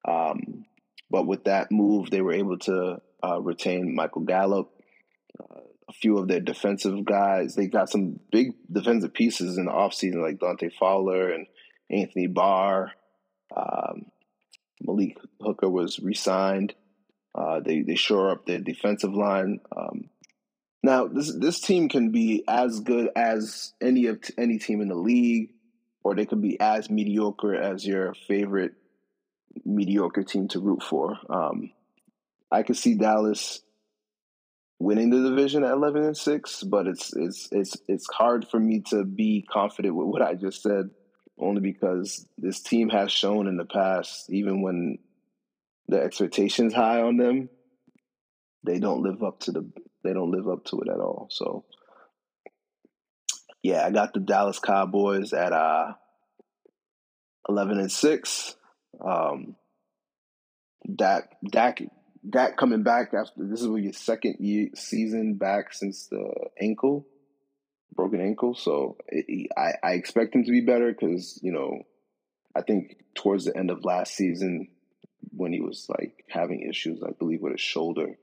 Um, but with that move, they were able to uh, retain Michael Gallup, uh, a few of their defensive guys. They got some big defensive pieces in the offseason, like Dante Fowler and Anthony Barr. Um, Malik Hooker was re signed. Uh, they, they shore up their defensive line. Um, now, this this team can be as good as any of any team in the league, or they could be as mediocre as your favorite mediocre team to root for. Um, I could see Dallas winning the division at eleven and six, but it's it's it's it's hard for me to be confident with what I just said, only because this team has shown in the past, even when the expectations high on them, they don't live up to the they don't live up to it at all. So yeah, I got the Dallas Cowboys at uh eleven and six. Um, Dak, Dak, Dak coming back after this is your second year season back since the ankle, broken ankle. So it, I, I expect him to be better because you know, I think towards the end of last season when he was like having issues, I believe with his shoulder.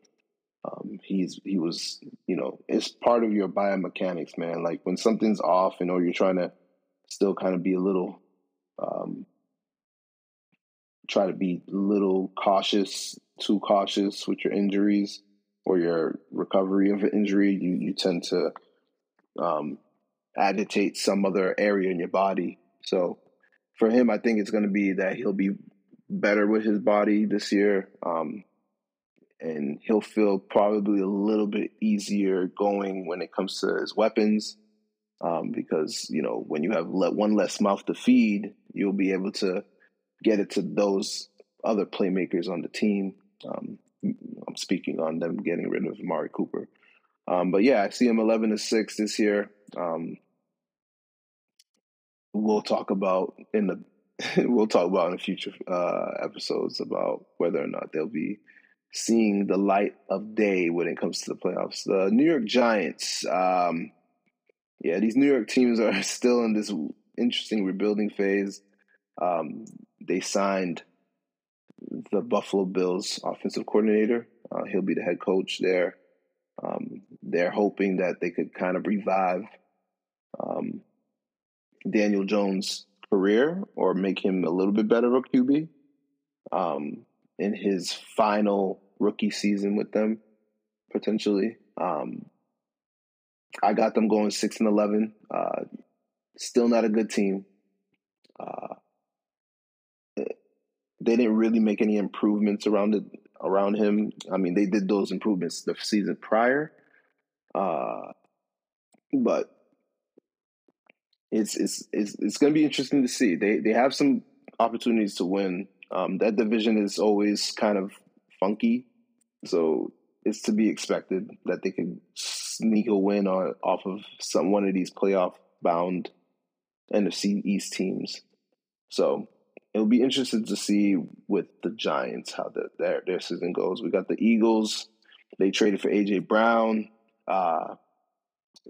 Um, he's he was you know it's part of your biomechanics, man. Like when something's off, you know, you're trying to still kind of be a little um, try to be a little cautious, too cautious with your injuries or your recovery of an injury, you, you tend to um, agitate some other area in your body. So for him, I think it's going to be that he'll be better with his body this year. Um, and he'll feel probably a little bit easier going when it comes to his weapons. Um, because, you know, when you have let one less mouth to feed, you'll be able to get it to those other playmakers on the team. Um, I'm speaking on them getting rid of Amari Cooper. Um, but yeah, I see him 11 to 6 this year. Um, we'll talk about in the <laughs> we'll talk about in the future uh, episodes about whether or not they'll be seeing the light of day when it comes to the playoffs. The New York Giants, um, yeah, these New York teams are <laughs> still in this interesting rebuilding phase. Um, they signed the Buffalo Bills offensive coordinator. Uh, he'll be the head coach there. Um, they're hoping that they could kind of revive um, Daniel Jones' career or make him a little bit better of a QB um, in his final rookie season with them, potentially. Um, I got them going six and eleven. Uh, still not a good team. Uh, they didn't really make any improvements around it around him. I mean, they did those improvements the season prior, uh, but it's it's it's it's going to be interesting to see. They they have some opportunities to win. Um, that division is always kind of funky, so it's to be expected that they can sneak a win on off of some one of these playoff bound NFC East teams. So it'll be interesting to see with the Giants how the, their their season goes. We got the Eagles. They traded for AJ Brown. Uh,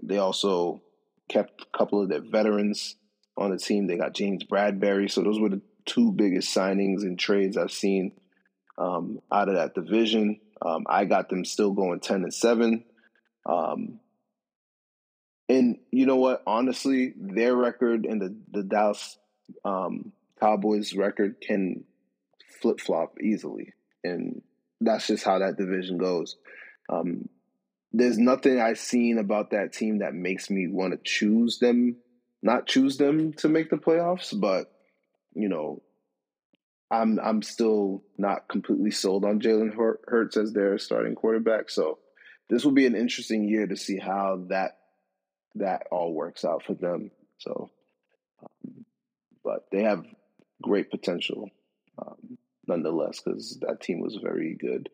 they also kept a couple of their veterans on the team. They got James Bradberry. So those were the two biggest signings and trades I've seen um, out of that division. Um, I got them still going ten and seven. Um, and you know what? Honestly, their record and the the Dallas um, Cowboys record can flip flop easily, and that's just how that division goes. Um, there's nothing I've seen about that team that makes me want to choose them, not choose them to make the playoffs, but you know, I'm I'm still not completely sold on Jalen Hurts as their starting quarterback. So this will be an interesting year to see how that that all works out for them. So, um, but they have great potential um, nonetheless because that team was very good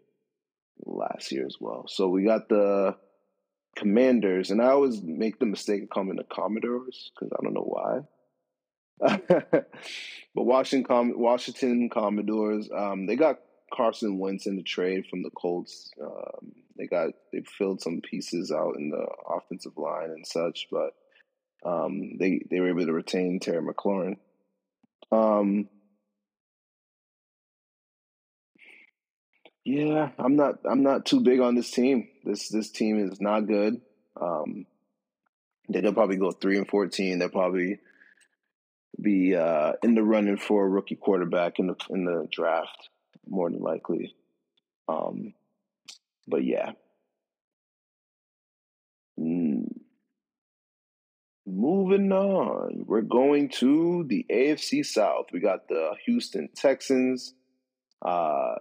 last year as well. So we got the Commanders, and I always make the mistake of calling the Commodores because I don't know why. <laughs> but Washington, Washington Commodores, um, they got Carson Wentz in the trade from the Colts. Um, they got they filled some pieces out in the offensive line and such, but um, they they were able to retain Terry McLaurin. Um, yeah, I'm not. I'm not too big on this team. This this team is not good. Um, they'll probably go three and fourteen. They'll probably be uh, in the running for a rookie quarterback in the in the draft, more than likely. Um, but yeah. Mm. Moving on, we're going to the AFC South. We got the Houston Texans. Uh,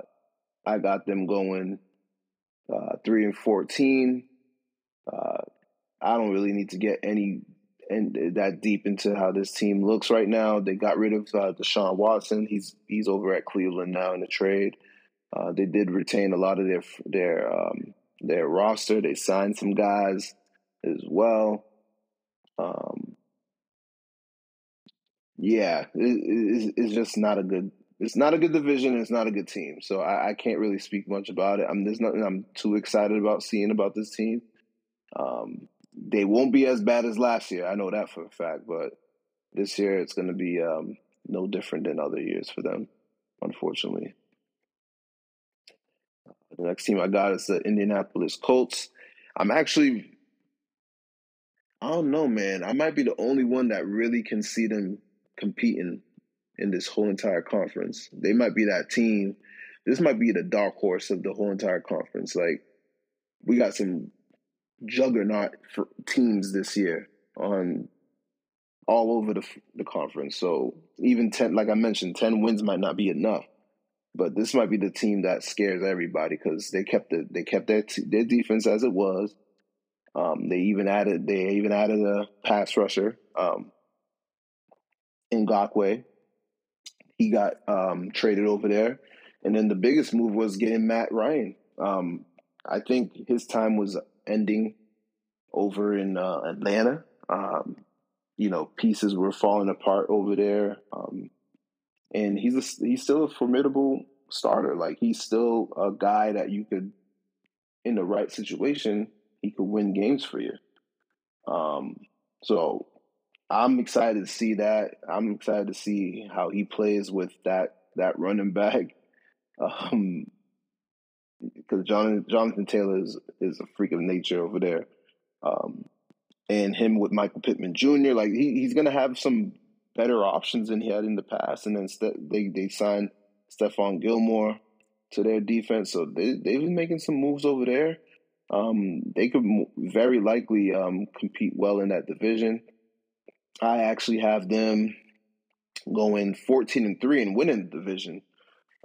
I got them going uh, three and fourteen. Uh, I don't really need to get any and that deep into how this team looks right now. They got rid of uh, Deshaun Watson. He's he's over at Cleveland now in the trade. Uh, they did retain a lot of their their um, their roster. They signed some guys as well. Um, yeah, it, it's just not a good. It's not a good division. It's not a good team. So I, I can't really speak much about it. I'm there's nothing I'm too excited about seeing about this team. Um, they won't be as bad as last year. I know that for a fact. But this year it's going to be um, no different than other years for them, unfortunately. The next team I got is the Indianapolis Colts. I'm actually I don't know, man. I might be the only one that really can see them competing in this whole entire conference. They might be that team. This might be the dark horse of the whole entire conference. Like we got some juggernaut teams this year on all over the the conference. So even ten, like I mentioned, ten wins might not be enough, but this might be the team that scares everybody because they kept the they kept their their defense as it was. Um, they even added they even added a pass rusher, um, Ngakoue. He got um, traded over there, and then the biggest move was getting Matt Ryan. Um, I think his time was ending over in uh, Atlanta. Um, you know, pieces were falling apart over there. Um, and he's a, he's still a formidable starter. Like he's still a guy that you could, in the right situation, he could win games for you. Um, so I'm excited to see that. I'm excited to see how he plays with that that running back. <laughs> Um, because Jonathan, Taylor is is a freak of nature over there. Um, and him with Michael Pittman Jr. Like he, he's going to have some better options than he had in the past. And then st- they they signed Stephon Gilmore to their defense, so they they've been making some moves over there. Um, they could very likely um, compete well in that division. I actually have them going fourteen and three and winning the division.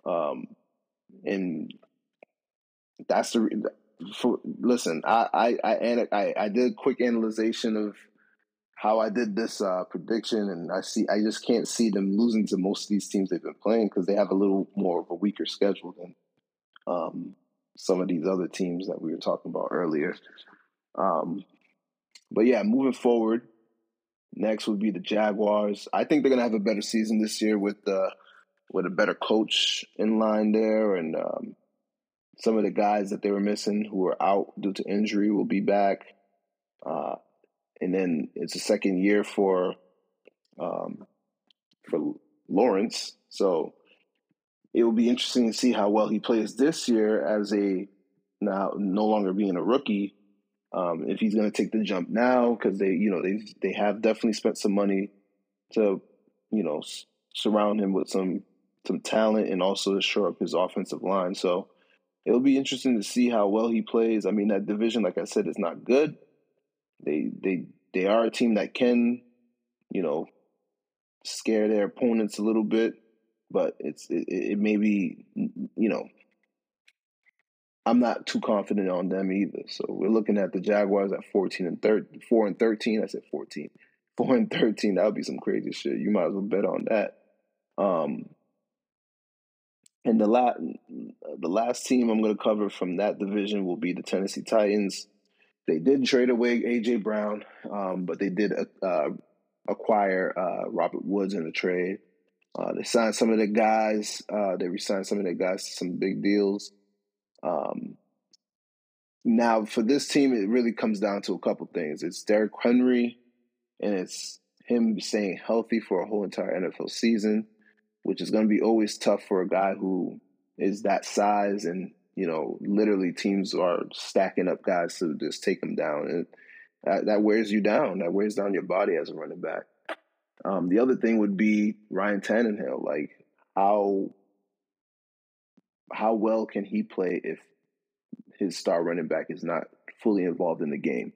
Um, and that's the for listen, I I I I, I did a quick analyzation of how I did this uh, prediction, and I see I just can't see them losing to most of these teams they've been playing because they have a little more of a weaker schedule than um, some of these other teams that we were talking about earlier. Um, but yeah, moving forward, next would be the Jaguars. I think they're gonna have a better season this year with the uh, with a better coach in line there, and um, some of the guys that they were missing who were out due to injury will be back. Uh, and then it's a second year for um, for Lawrence, so it will be interesting to see how well he plays this year as a now no longer being a rookie. Um, if he's going to take the jump now, because they you know they they have definitely spent some money to you know s- surround him with some some talent and also to shore up his offensive line. So it'll be interesting to see how well he plays. I mean, that division, like I said, is not good. They they they are a team that can, you know, scare their opponents a little bit, but it's it, it may be, you know, I'm not too confident on them either. So we're looking at the Jaguars at 14 and 13, 4 and 13. I said 14. 4 and 13, that would be some crazy shit. You might as well bet on that. Um, and the last the last team I'm going to cover from that division will be the Tennessee Titans. They did trade away AJ Brown, um, but they did uh, acquire uh, Robert Woods in a trade. Uh, they signed some of the guys. Uh, they resigned some of the guys to some big deals. Um, now, for this team, it really comes down to a couple things. It's Derrick Henry, and it's him staying healthy for a whole entire NFL season which is going to be always tough for a guy who is that size and you know literally teams are stacking up guys to just take him down. And that, that wears you down. That wears down your body as a running back. Um, the other thing would be Ryan Tannehill. Like how how well can he play if his star running back is not fully involved in the game?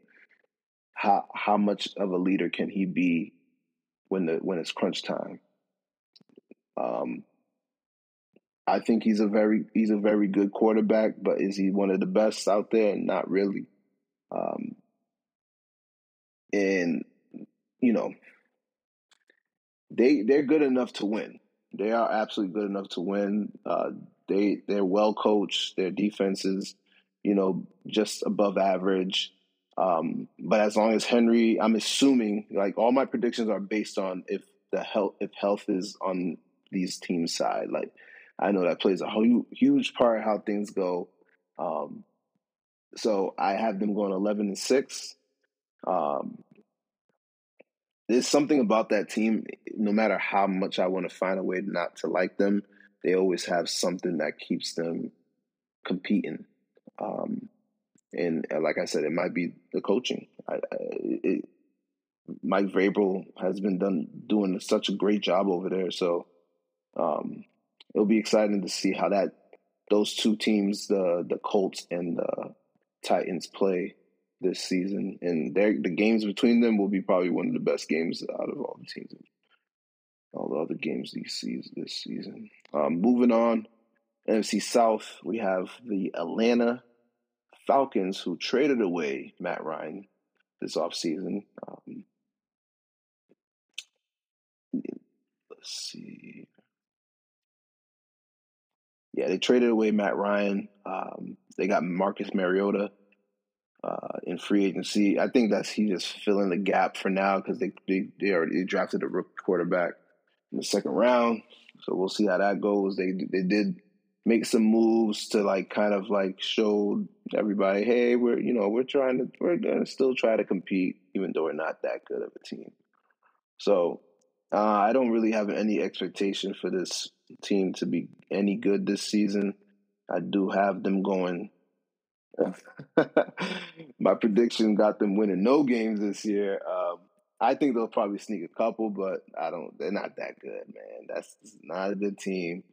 How how much of a leader can he be when the when it's crunch time um, I think he's a very he's a very good quarterback, but is he one of the best out there? Not really. Um, and you know, they they're good enough to win. They are absolutely good enough to win. Uh, they they're well coached. Their defense is, you know, just above average. Um, but as long as Henry, I'm assuming like all my predictions are based on if the health if health is on these teams' side. Like I know that plays a huge part how things go. Um, so I have them going eleven and six. Um, there's something about that team. No matter how much I want to find a way not to like them, they always have something that keeps them competing. Um, and like I said, it might be the coaching. I, I, it, Mike Vrabel has been done doing such a great job over there. So Um, it'll be exciting to see how that those two teams, the the Colts and the Titans, play this season, and the games between them will be probably one of the best games out of all the teams, all the other games these seasons this season. Um, moving on, NFC South, we have the Atlanta Falcons who traded away Matt Ryan this offseason. Um, let's see. Yeah, they traded away Matt Ryan. Um, they got Marcus Mariota uh, in free agency. I think that's he just filling the gap for now because they, they they already drafted a rookie quarterback in the second round. So we'll see how that goes. They they did make some moves to like kind of like show everybody, hey, we're you know we're trying to we're gonna still try to compete even though we're not that good of a team. So uh, I don't really have any expectation for this team to be any good this season. I do have them going. <laughs> My prediction got them winning no games this year. Um, I think they'll probably sneak a couple, but I don't. They're not that good, man. That's not a good team.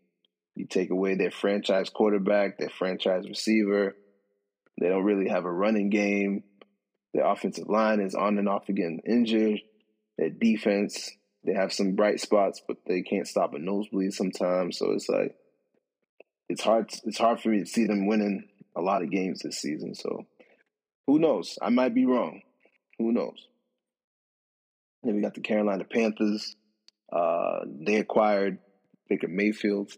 You take away their franchise quarterback, their franchise receiver. They don't really have a running game. Their offensive line is on and off again injured. Their defense, they have some bright spots, but they can't stop a nosebleed sometimes. So it's like it's hard. It's hard for me to see them winning a lot of games this season. So who knows? I might be wrong. Who knows? Then we got the Carolina Panthers. Uh, they acquired Baker Mayfield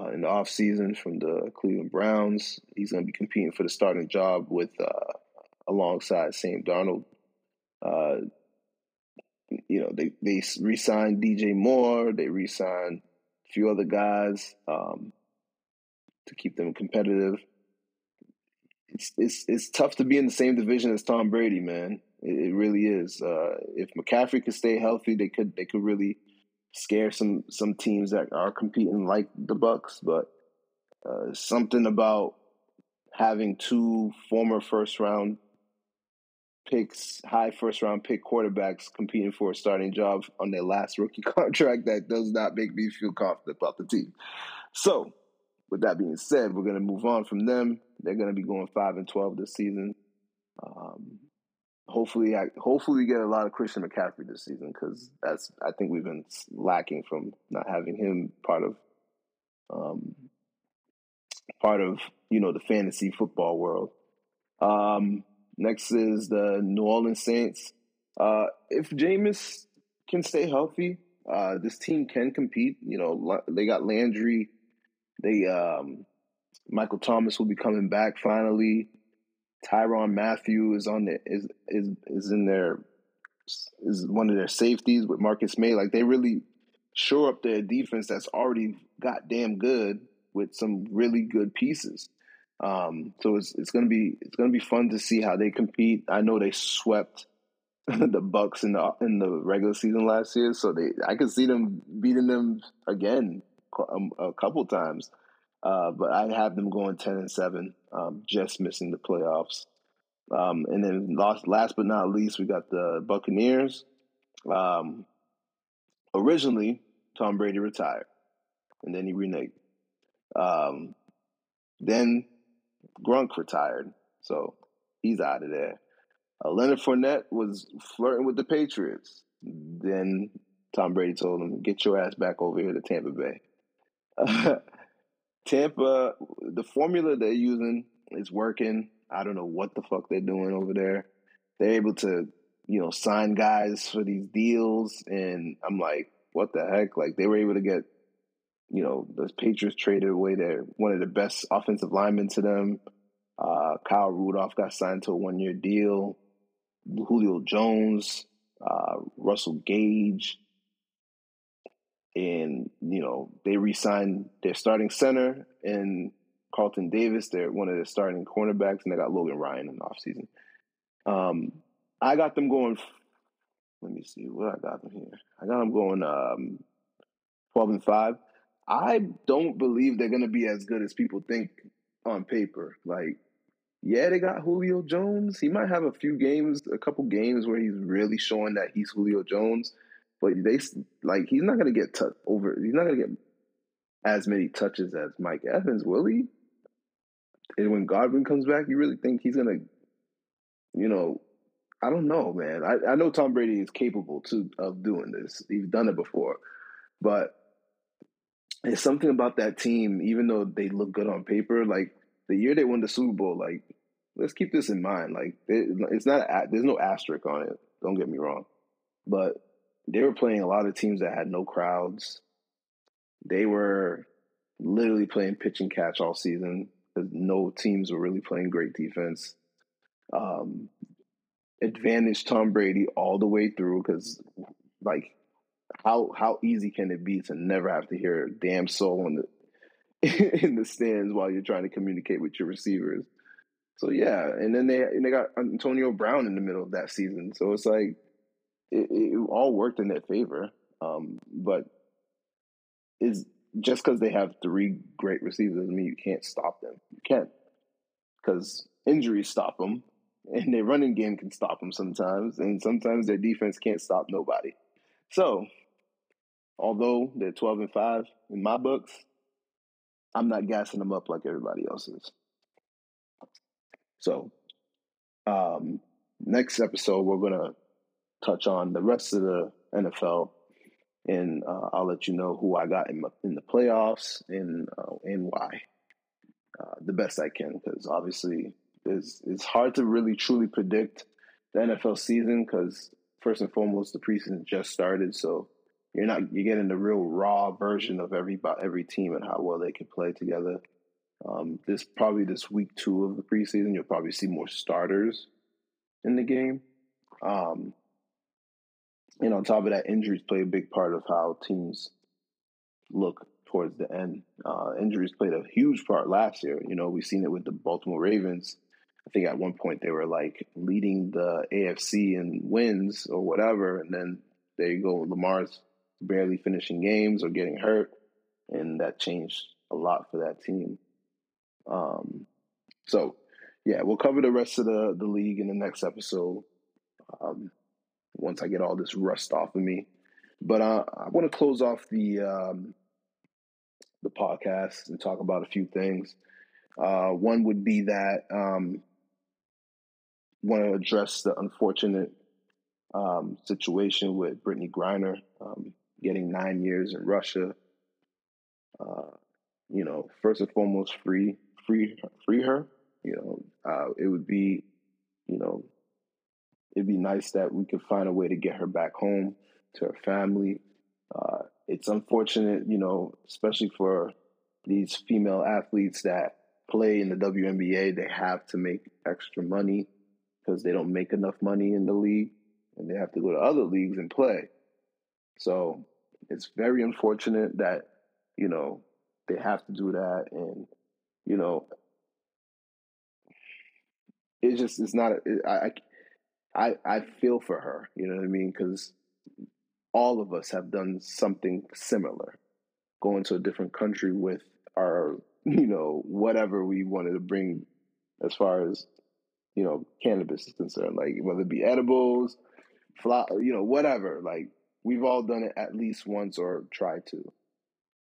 uh, in the offseason from the Cleveland Browns. He's going to be competing for the starting job with uh, alongside Sam Darnold. Uh, you know, they they re-signed DJ Moore. They re-signed a few other guys um, to keep them competitive. It's it's it's tough to be in the same division as Tom Brady, man. It, it really is. Uh, if McCaffrey could stay healthy, they could they could really scare some some teams that are competing like the Bucks, but uh, something about having two former first round picks, high first round pick quarterbacks competing for a starting job on their last rookie <laughs> contract that does not make me feel confident about the team. So, with that being said, we're going to move on from them. They're going to be going five and twelve this season. Um, hopefully, I hopefully get a lot of Christian McCaffrey this season because that's I think we've been lacking from not having him part of um, part of you know the fantasy football world. Um, next is the New Orleans Saints. Uh, if Jameis can stay healthy, uh, this team can compete. You know, they got Landry. They um, Michael Thomas will be coming back finally. Tyrann Mathieu is on the is is is in their is one of their safeties with Marcus Maye. Like they really shore up their defense that's already goddamn good with some really good pieces. Um, so it's it's gonna be it's gonna be fun to see how they compete. I know they swept <laughs> the Bucks in the in the regular season last year, so they I could see them beating them again um, a couple times. Uh, but I have them going ten and seven, um, just missing the playoffs. Um, and then last, last but not least, we got the Buccaneers. Um, originally, Tom Brady retired, and then he reneged. Um, then Gronk retired, so he's out of there. Uh, Leonard Fournette was flirting with the Patriots. Then Tom Brady told him, "Get your ass back over here to Tampa Bay." <laughs> Tampa, the formula they're using is working. I don't know what the fuck they're doing over there. They're able to, you know, sign guys for these deals, and I'm like, what the heck? Like they were able to get, you know, the Patriots traded away their one of the best offensive linemen to them. Uh, Kyle Rudolph got signed to a one year deal. Julio Jones, uh, Russell Gage, and you know they re-signed their starting center and Carlton Davis. They're one of their starting cornerbacks, and they got Logan Ryan in the offseason. Um, I got them going. Let me see what I got them here. I got them going um, twelve and five. I don't believe they're going to be as good as people think on paper. Like, yeah, they got Julio Jones. He might have a few games, a couple games where he's really showing that he's Julio Jones. but they like he's not gonna get touched over. He's not gonna get as many touches as Mike Evans, will he? And when Godwin comes back, you really think he's gonna, you know, I don't know, man. I, I know Tom Brady is capable too of doing this. He's done it before, but it's something about that team. Even though they look good on paper, like the year they won the Super Bowl, like let's keep this in mind. Like it's not there's no asterisk on it. Don't get me wrong, but they were playing a lot of teams that had no crowds. They were literally playing pitch and catch all season because no teams were really playing great defense. Um, advantage Tom Brady all the way through because, like, how how easy can it be to never have to hear a damn soul in the <laughs> in the stands while you're trying to communicate with your receivers? So yeah, and then they and they got Antonio Brown in the middle of that season. So it's like it, it all worked in their favor. Um, but is just because they have three great receivers doesn't mean you can't stop them. You can't because injuries stop them, and their running game can stop them sometimes, and sometimes their defense can't stop nobody. So, although they're twelve and five in my books, I'm not gassing them up like everybody else is. So, um, next episode we're gonna touch on the rest of the NFL, and uh, I'll let you know who I got in, in the playoffs and uh, and why. Uh, the best I can, because obviously it's it's hard to really truly predict the NFL season because first and foremost the preseason just started, so you're not you're getting the real raw version of every every team and how well they can play together. Um, this probably this week two of the preseason, you'll probably see more starters in the game. Um, and on top of that, injuries play a big part of how teams look towards the end. Uh, injuries played a huge part last year. You know, we've seen it with the Baltimore Ravens. I think at one point they were like leading the AFC in wins or whatever, and then there you go, Lamar's barely finishing games or getting hurt, and that changed a lot for that team. Um, so, yeah, we'll cover the rest of the the league in the next episode. Um, once I get all this rust off of me. But uh, I want to close off the um, the podcast and talk about a few things. Uh, one would be that um, want to address the unfortunate um, situation with Brittney Griner um, getting nine years in Russia. Uh, you know, first and foremost, free, free, free her. You know, uh, it would be, you know, it'd be nice that we could find a way to get her back home to her family. Uh, it's unfortunate, you know, especially for these female athletes that play in the WNBA, they have to make extra money because they don't make enough money in the league and they have to go to other leagues and play. So it's very unfortunate that, you know, they have to do that. And, you know, it's just, it's not, it, I, I I feel for her. You know what I mean? Because all of us have done something similar, going to a different country with our you know whatever we wanted to bring as far as you know cannabis is concerned, like whether it be edibles, flower, you know whatever. Like we've all done it at least once or tried to.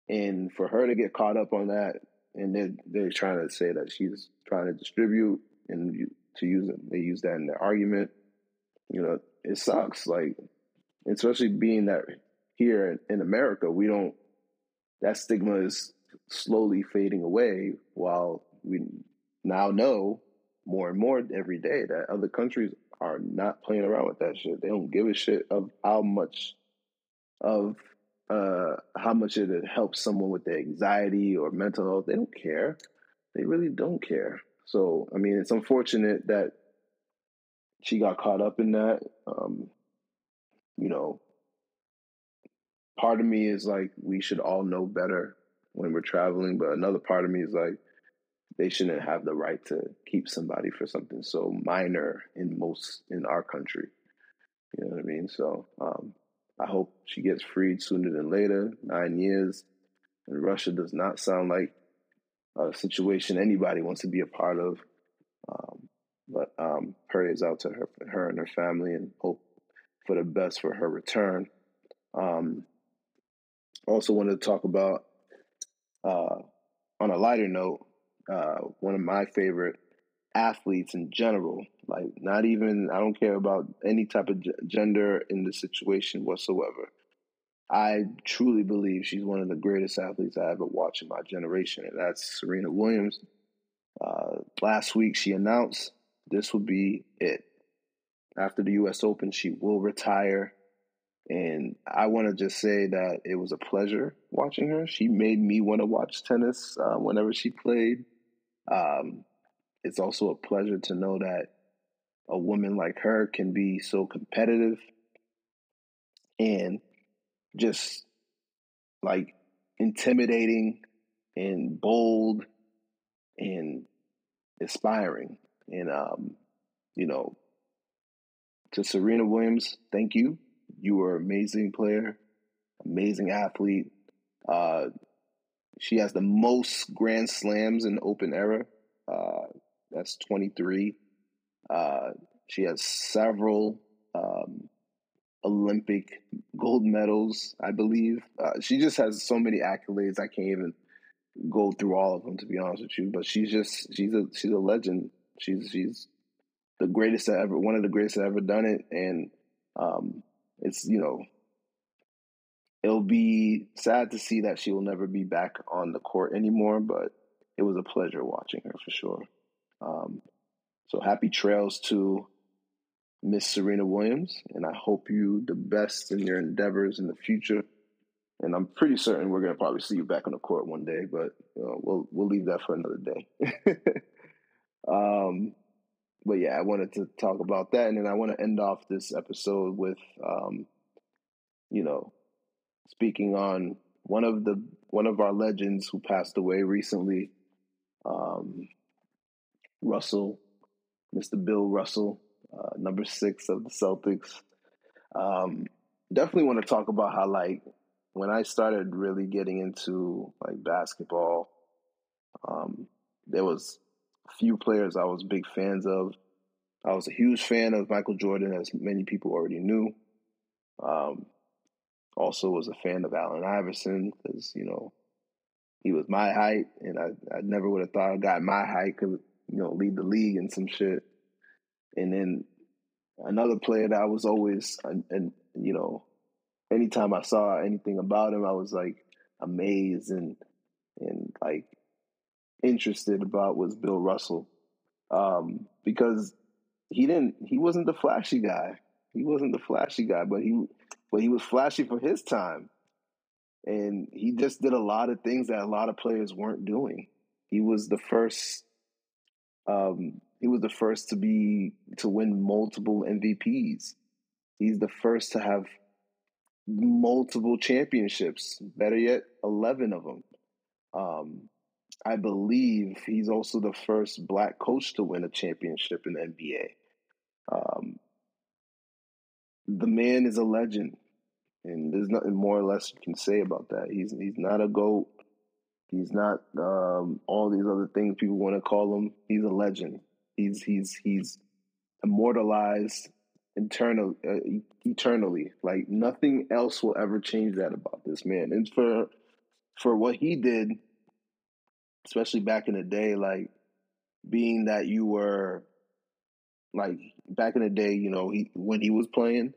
And for her to get caught up on that, and they're, they're trying to say that she's trying to distribute and to use it, they use that in their argument you know, it sucks. Like, especially being that here in America, we don't, that stigma is slowly fading away while we now know more and more every day that other countries are not playing around with that shit. They don't give a shit of how much of uh how much it helps someone with their anxiety or mental health. They don't care. They really don't care. So I mean it's unfortunate that she got caught up in that. Um, you know, part of me is like we should all know better when we're traveling, but another part of me is like they shouldn't have the right to keep somebody for something so minor in most in our country. You know what I mean? So um, I hope she gets freed sooner than later. Nine years in Russia does not sound like a situation anybody wants to be a part of. Um, but um, prayers out to her, her and her family, and hope for the best for her return. Um, also wanted to talk about uh, on a lighter note, uh, one of my favorite athletes in general. Like, not even I don't care about any type of gender in the situation whatsoever. I truly believe she's one of the greatest athletes I ever watched in my generation, and that's Serena Williams. Uh, last week, she announced this will be it. After the U.S. Open, she will retire. And I want to just say that it was a pleasure watching her. She made me want to watch tennis uh, whenever she played. Um, it's also a pleasure to know that a woman like her can be so competitive and just like intimidating and bold and inspiring. And, um, you know, to Serena Williams, thank you you were an amazing player, amazing athlete. Uh, she has the most Grand Slams in Open era. Uh, that's 23. Uh, she has several um, Olympic gold medals, I believe. Uh, she just has so many accolades. I can't even go through all of them to be honest with you. But she's just she's a she's a legend. She's she's the greatest ever one of the greatest that ever done it, and um, it's you know it'll be sad to see that she will never be back on the court anymore but it was a pleasure watching her for sure. Um, so happy trails to miss serena williams and i hope you the best in your endeavors in the future. And i'm pretty certain we're to probably see you back on the court one day but know, we'll we'll leave that for another day. <laughs> Um, but yeah, I wanted to talk about that, and then I want to end off this episode with, um, you know, speaking on one of the one of our legends who passed away recently, um, Russell, Mr. Bill Russell, uh, number six of the Celtics. Um, definitely want to talk about how like when I started really getting into like basketball, um, there was few players I was big fans of. I was a huge fan of Michael Jordan, as many people already knew. Um, also was a fan of Allen Iverson because you know he was my height, and I, I never would have thought a guy my height could you know lead the league and some shit. And then another player that I was always and, and you know anytime I saw anything about him, I was like amazed and and like interested about was Bill Russell, um, because he didn't he wasn't the flashy guy. He wasn't the flashy guy, but he but he was flashy for his time. And he just did a lot of things that a lot of players weren't doing. He was the first um, he was the first to be to win multiple MVPs. He's the first to have multiple championships. Better yet, eleven of them. Um, I believe he's also the first black coach to win a championship in the NBA. Um, the man is a legend, and there's nothing more or less you can say about that. He's he's not a goat. He's not um, all these other things people want to call him. He's a legend. He's he's he's immortalized internal uh, eternally. Like nothing else will ever change that about this man. And for for what he did especially back in the day, like being that you were like back in the day, you know, he when he was playing,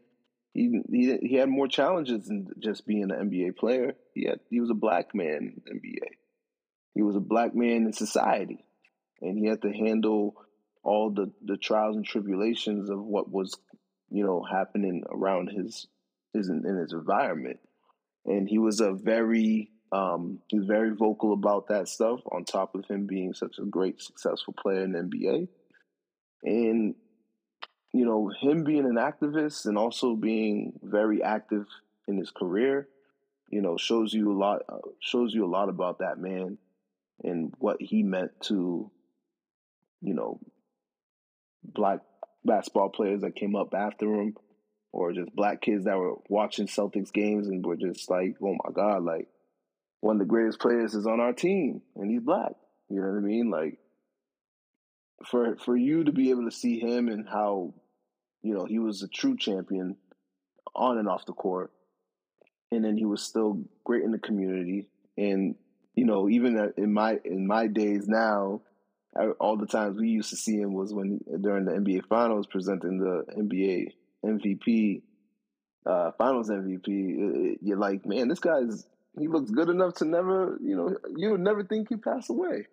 he he he had more challenges than just being an NBA player. He had he was a black man in NBA. He was a black man in society, and he had to handle all the the trials and tribulations of what was, you know, happening around his his in his environment. And he was a very um, he's very vocal about that stuff. On top of him being such a great, successful player in NBA, and you know him being an activist and also being very active in his career, you know, shows you a lot. Uh, shows you a lot about that man and what he meant to, you know, black basketball players that came up after him, or just black kids that were watching Celtics games and were just like, oh my god, like one of the greatest players is on our team and he's black. You know what I mean? Like for for you to be able to see him and how, you know, he was a true champion on and off the court. and then he was still great in the community. And you know, even in my in my days now, all the times we used to see him was when during the NBA Finals presenting the NBA MVP, uh, Finals MVP. You're like, man, this guy's he looks good enough to never, you know, you would never think he passed away.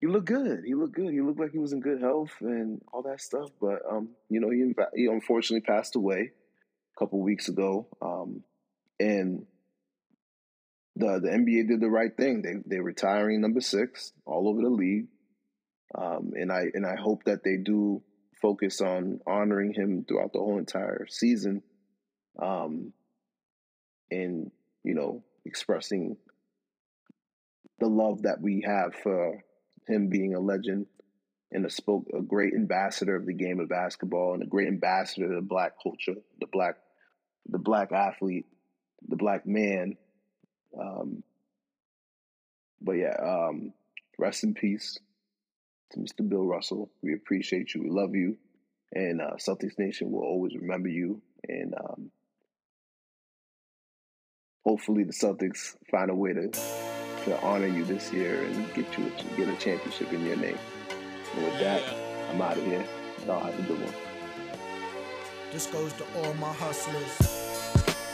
He looked good. He looked good. He looked like he was in good health and all that stuff. But um, you know, he he unfortunately passed away a couple weeks ago. Um, and the the NBA did the right thing. They they're retiring number six all over the league. Um, and I and I hope that they do focus on honoring him throughout the whole entire season. Um, and you know, expressing the love that we have for him being a legend and a spoke a great ambassador of the game of basketball and a great ambassador of the black culture, the black the black athlete, the black man. Um, but yeah, um, rest in peace to Mr. Bill Russell. We appreciate you. We love you. And uh, Celtics Nation will always remember you. And um, hopefully the Celtics find a way to to honor you this year and get you a, get a championship in your name. And with that, I'm out of here. Y'all have a good one. This goes to all my hustlers,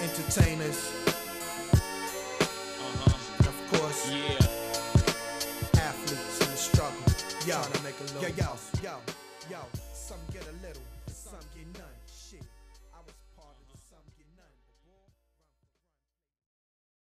entertainers, uh-huh. and of course, yeah, athletes in the struggle. Yo, to make a little yo, yo, yo, yo. Some get a little, some get none.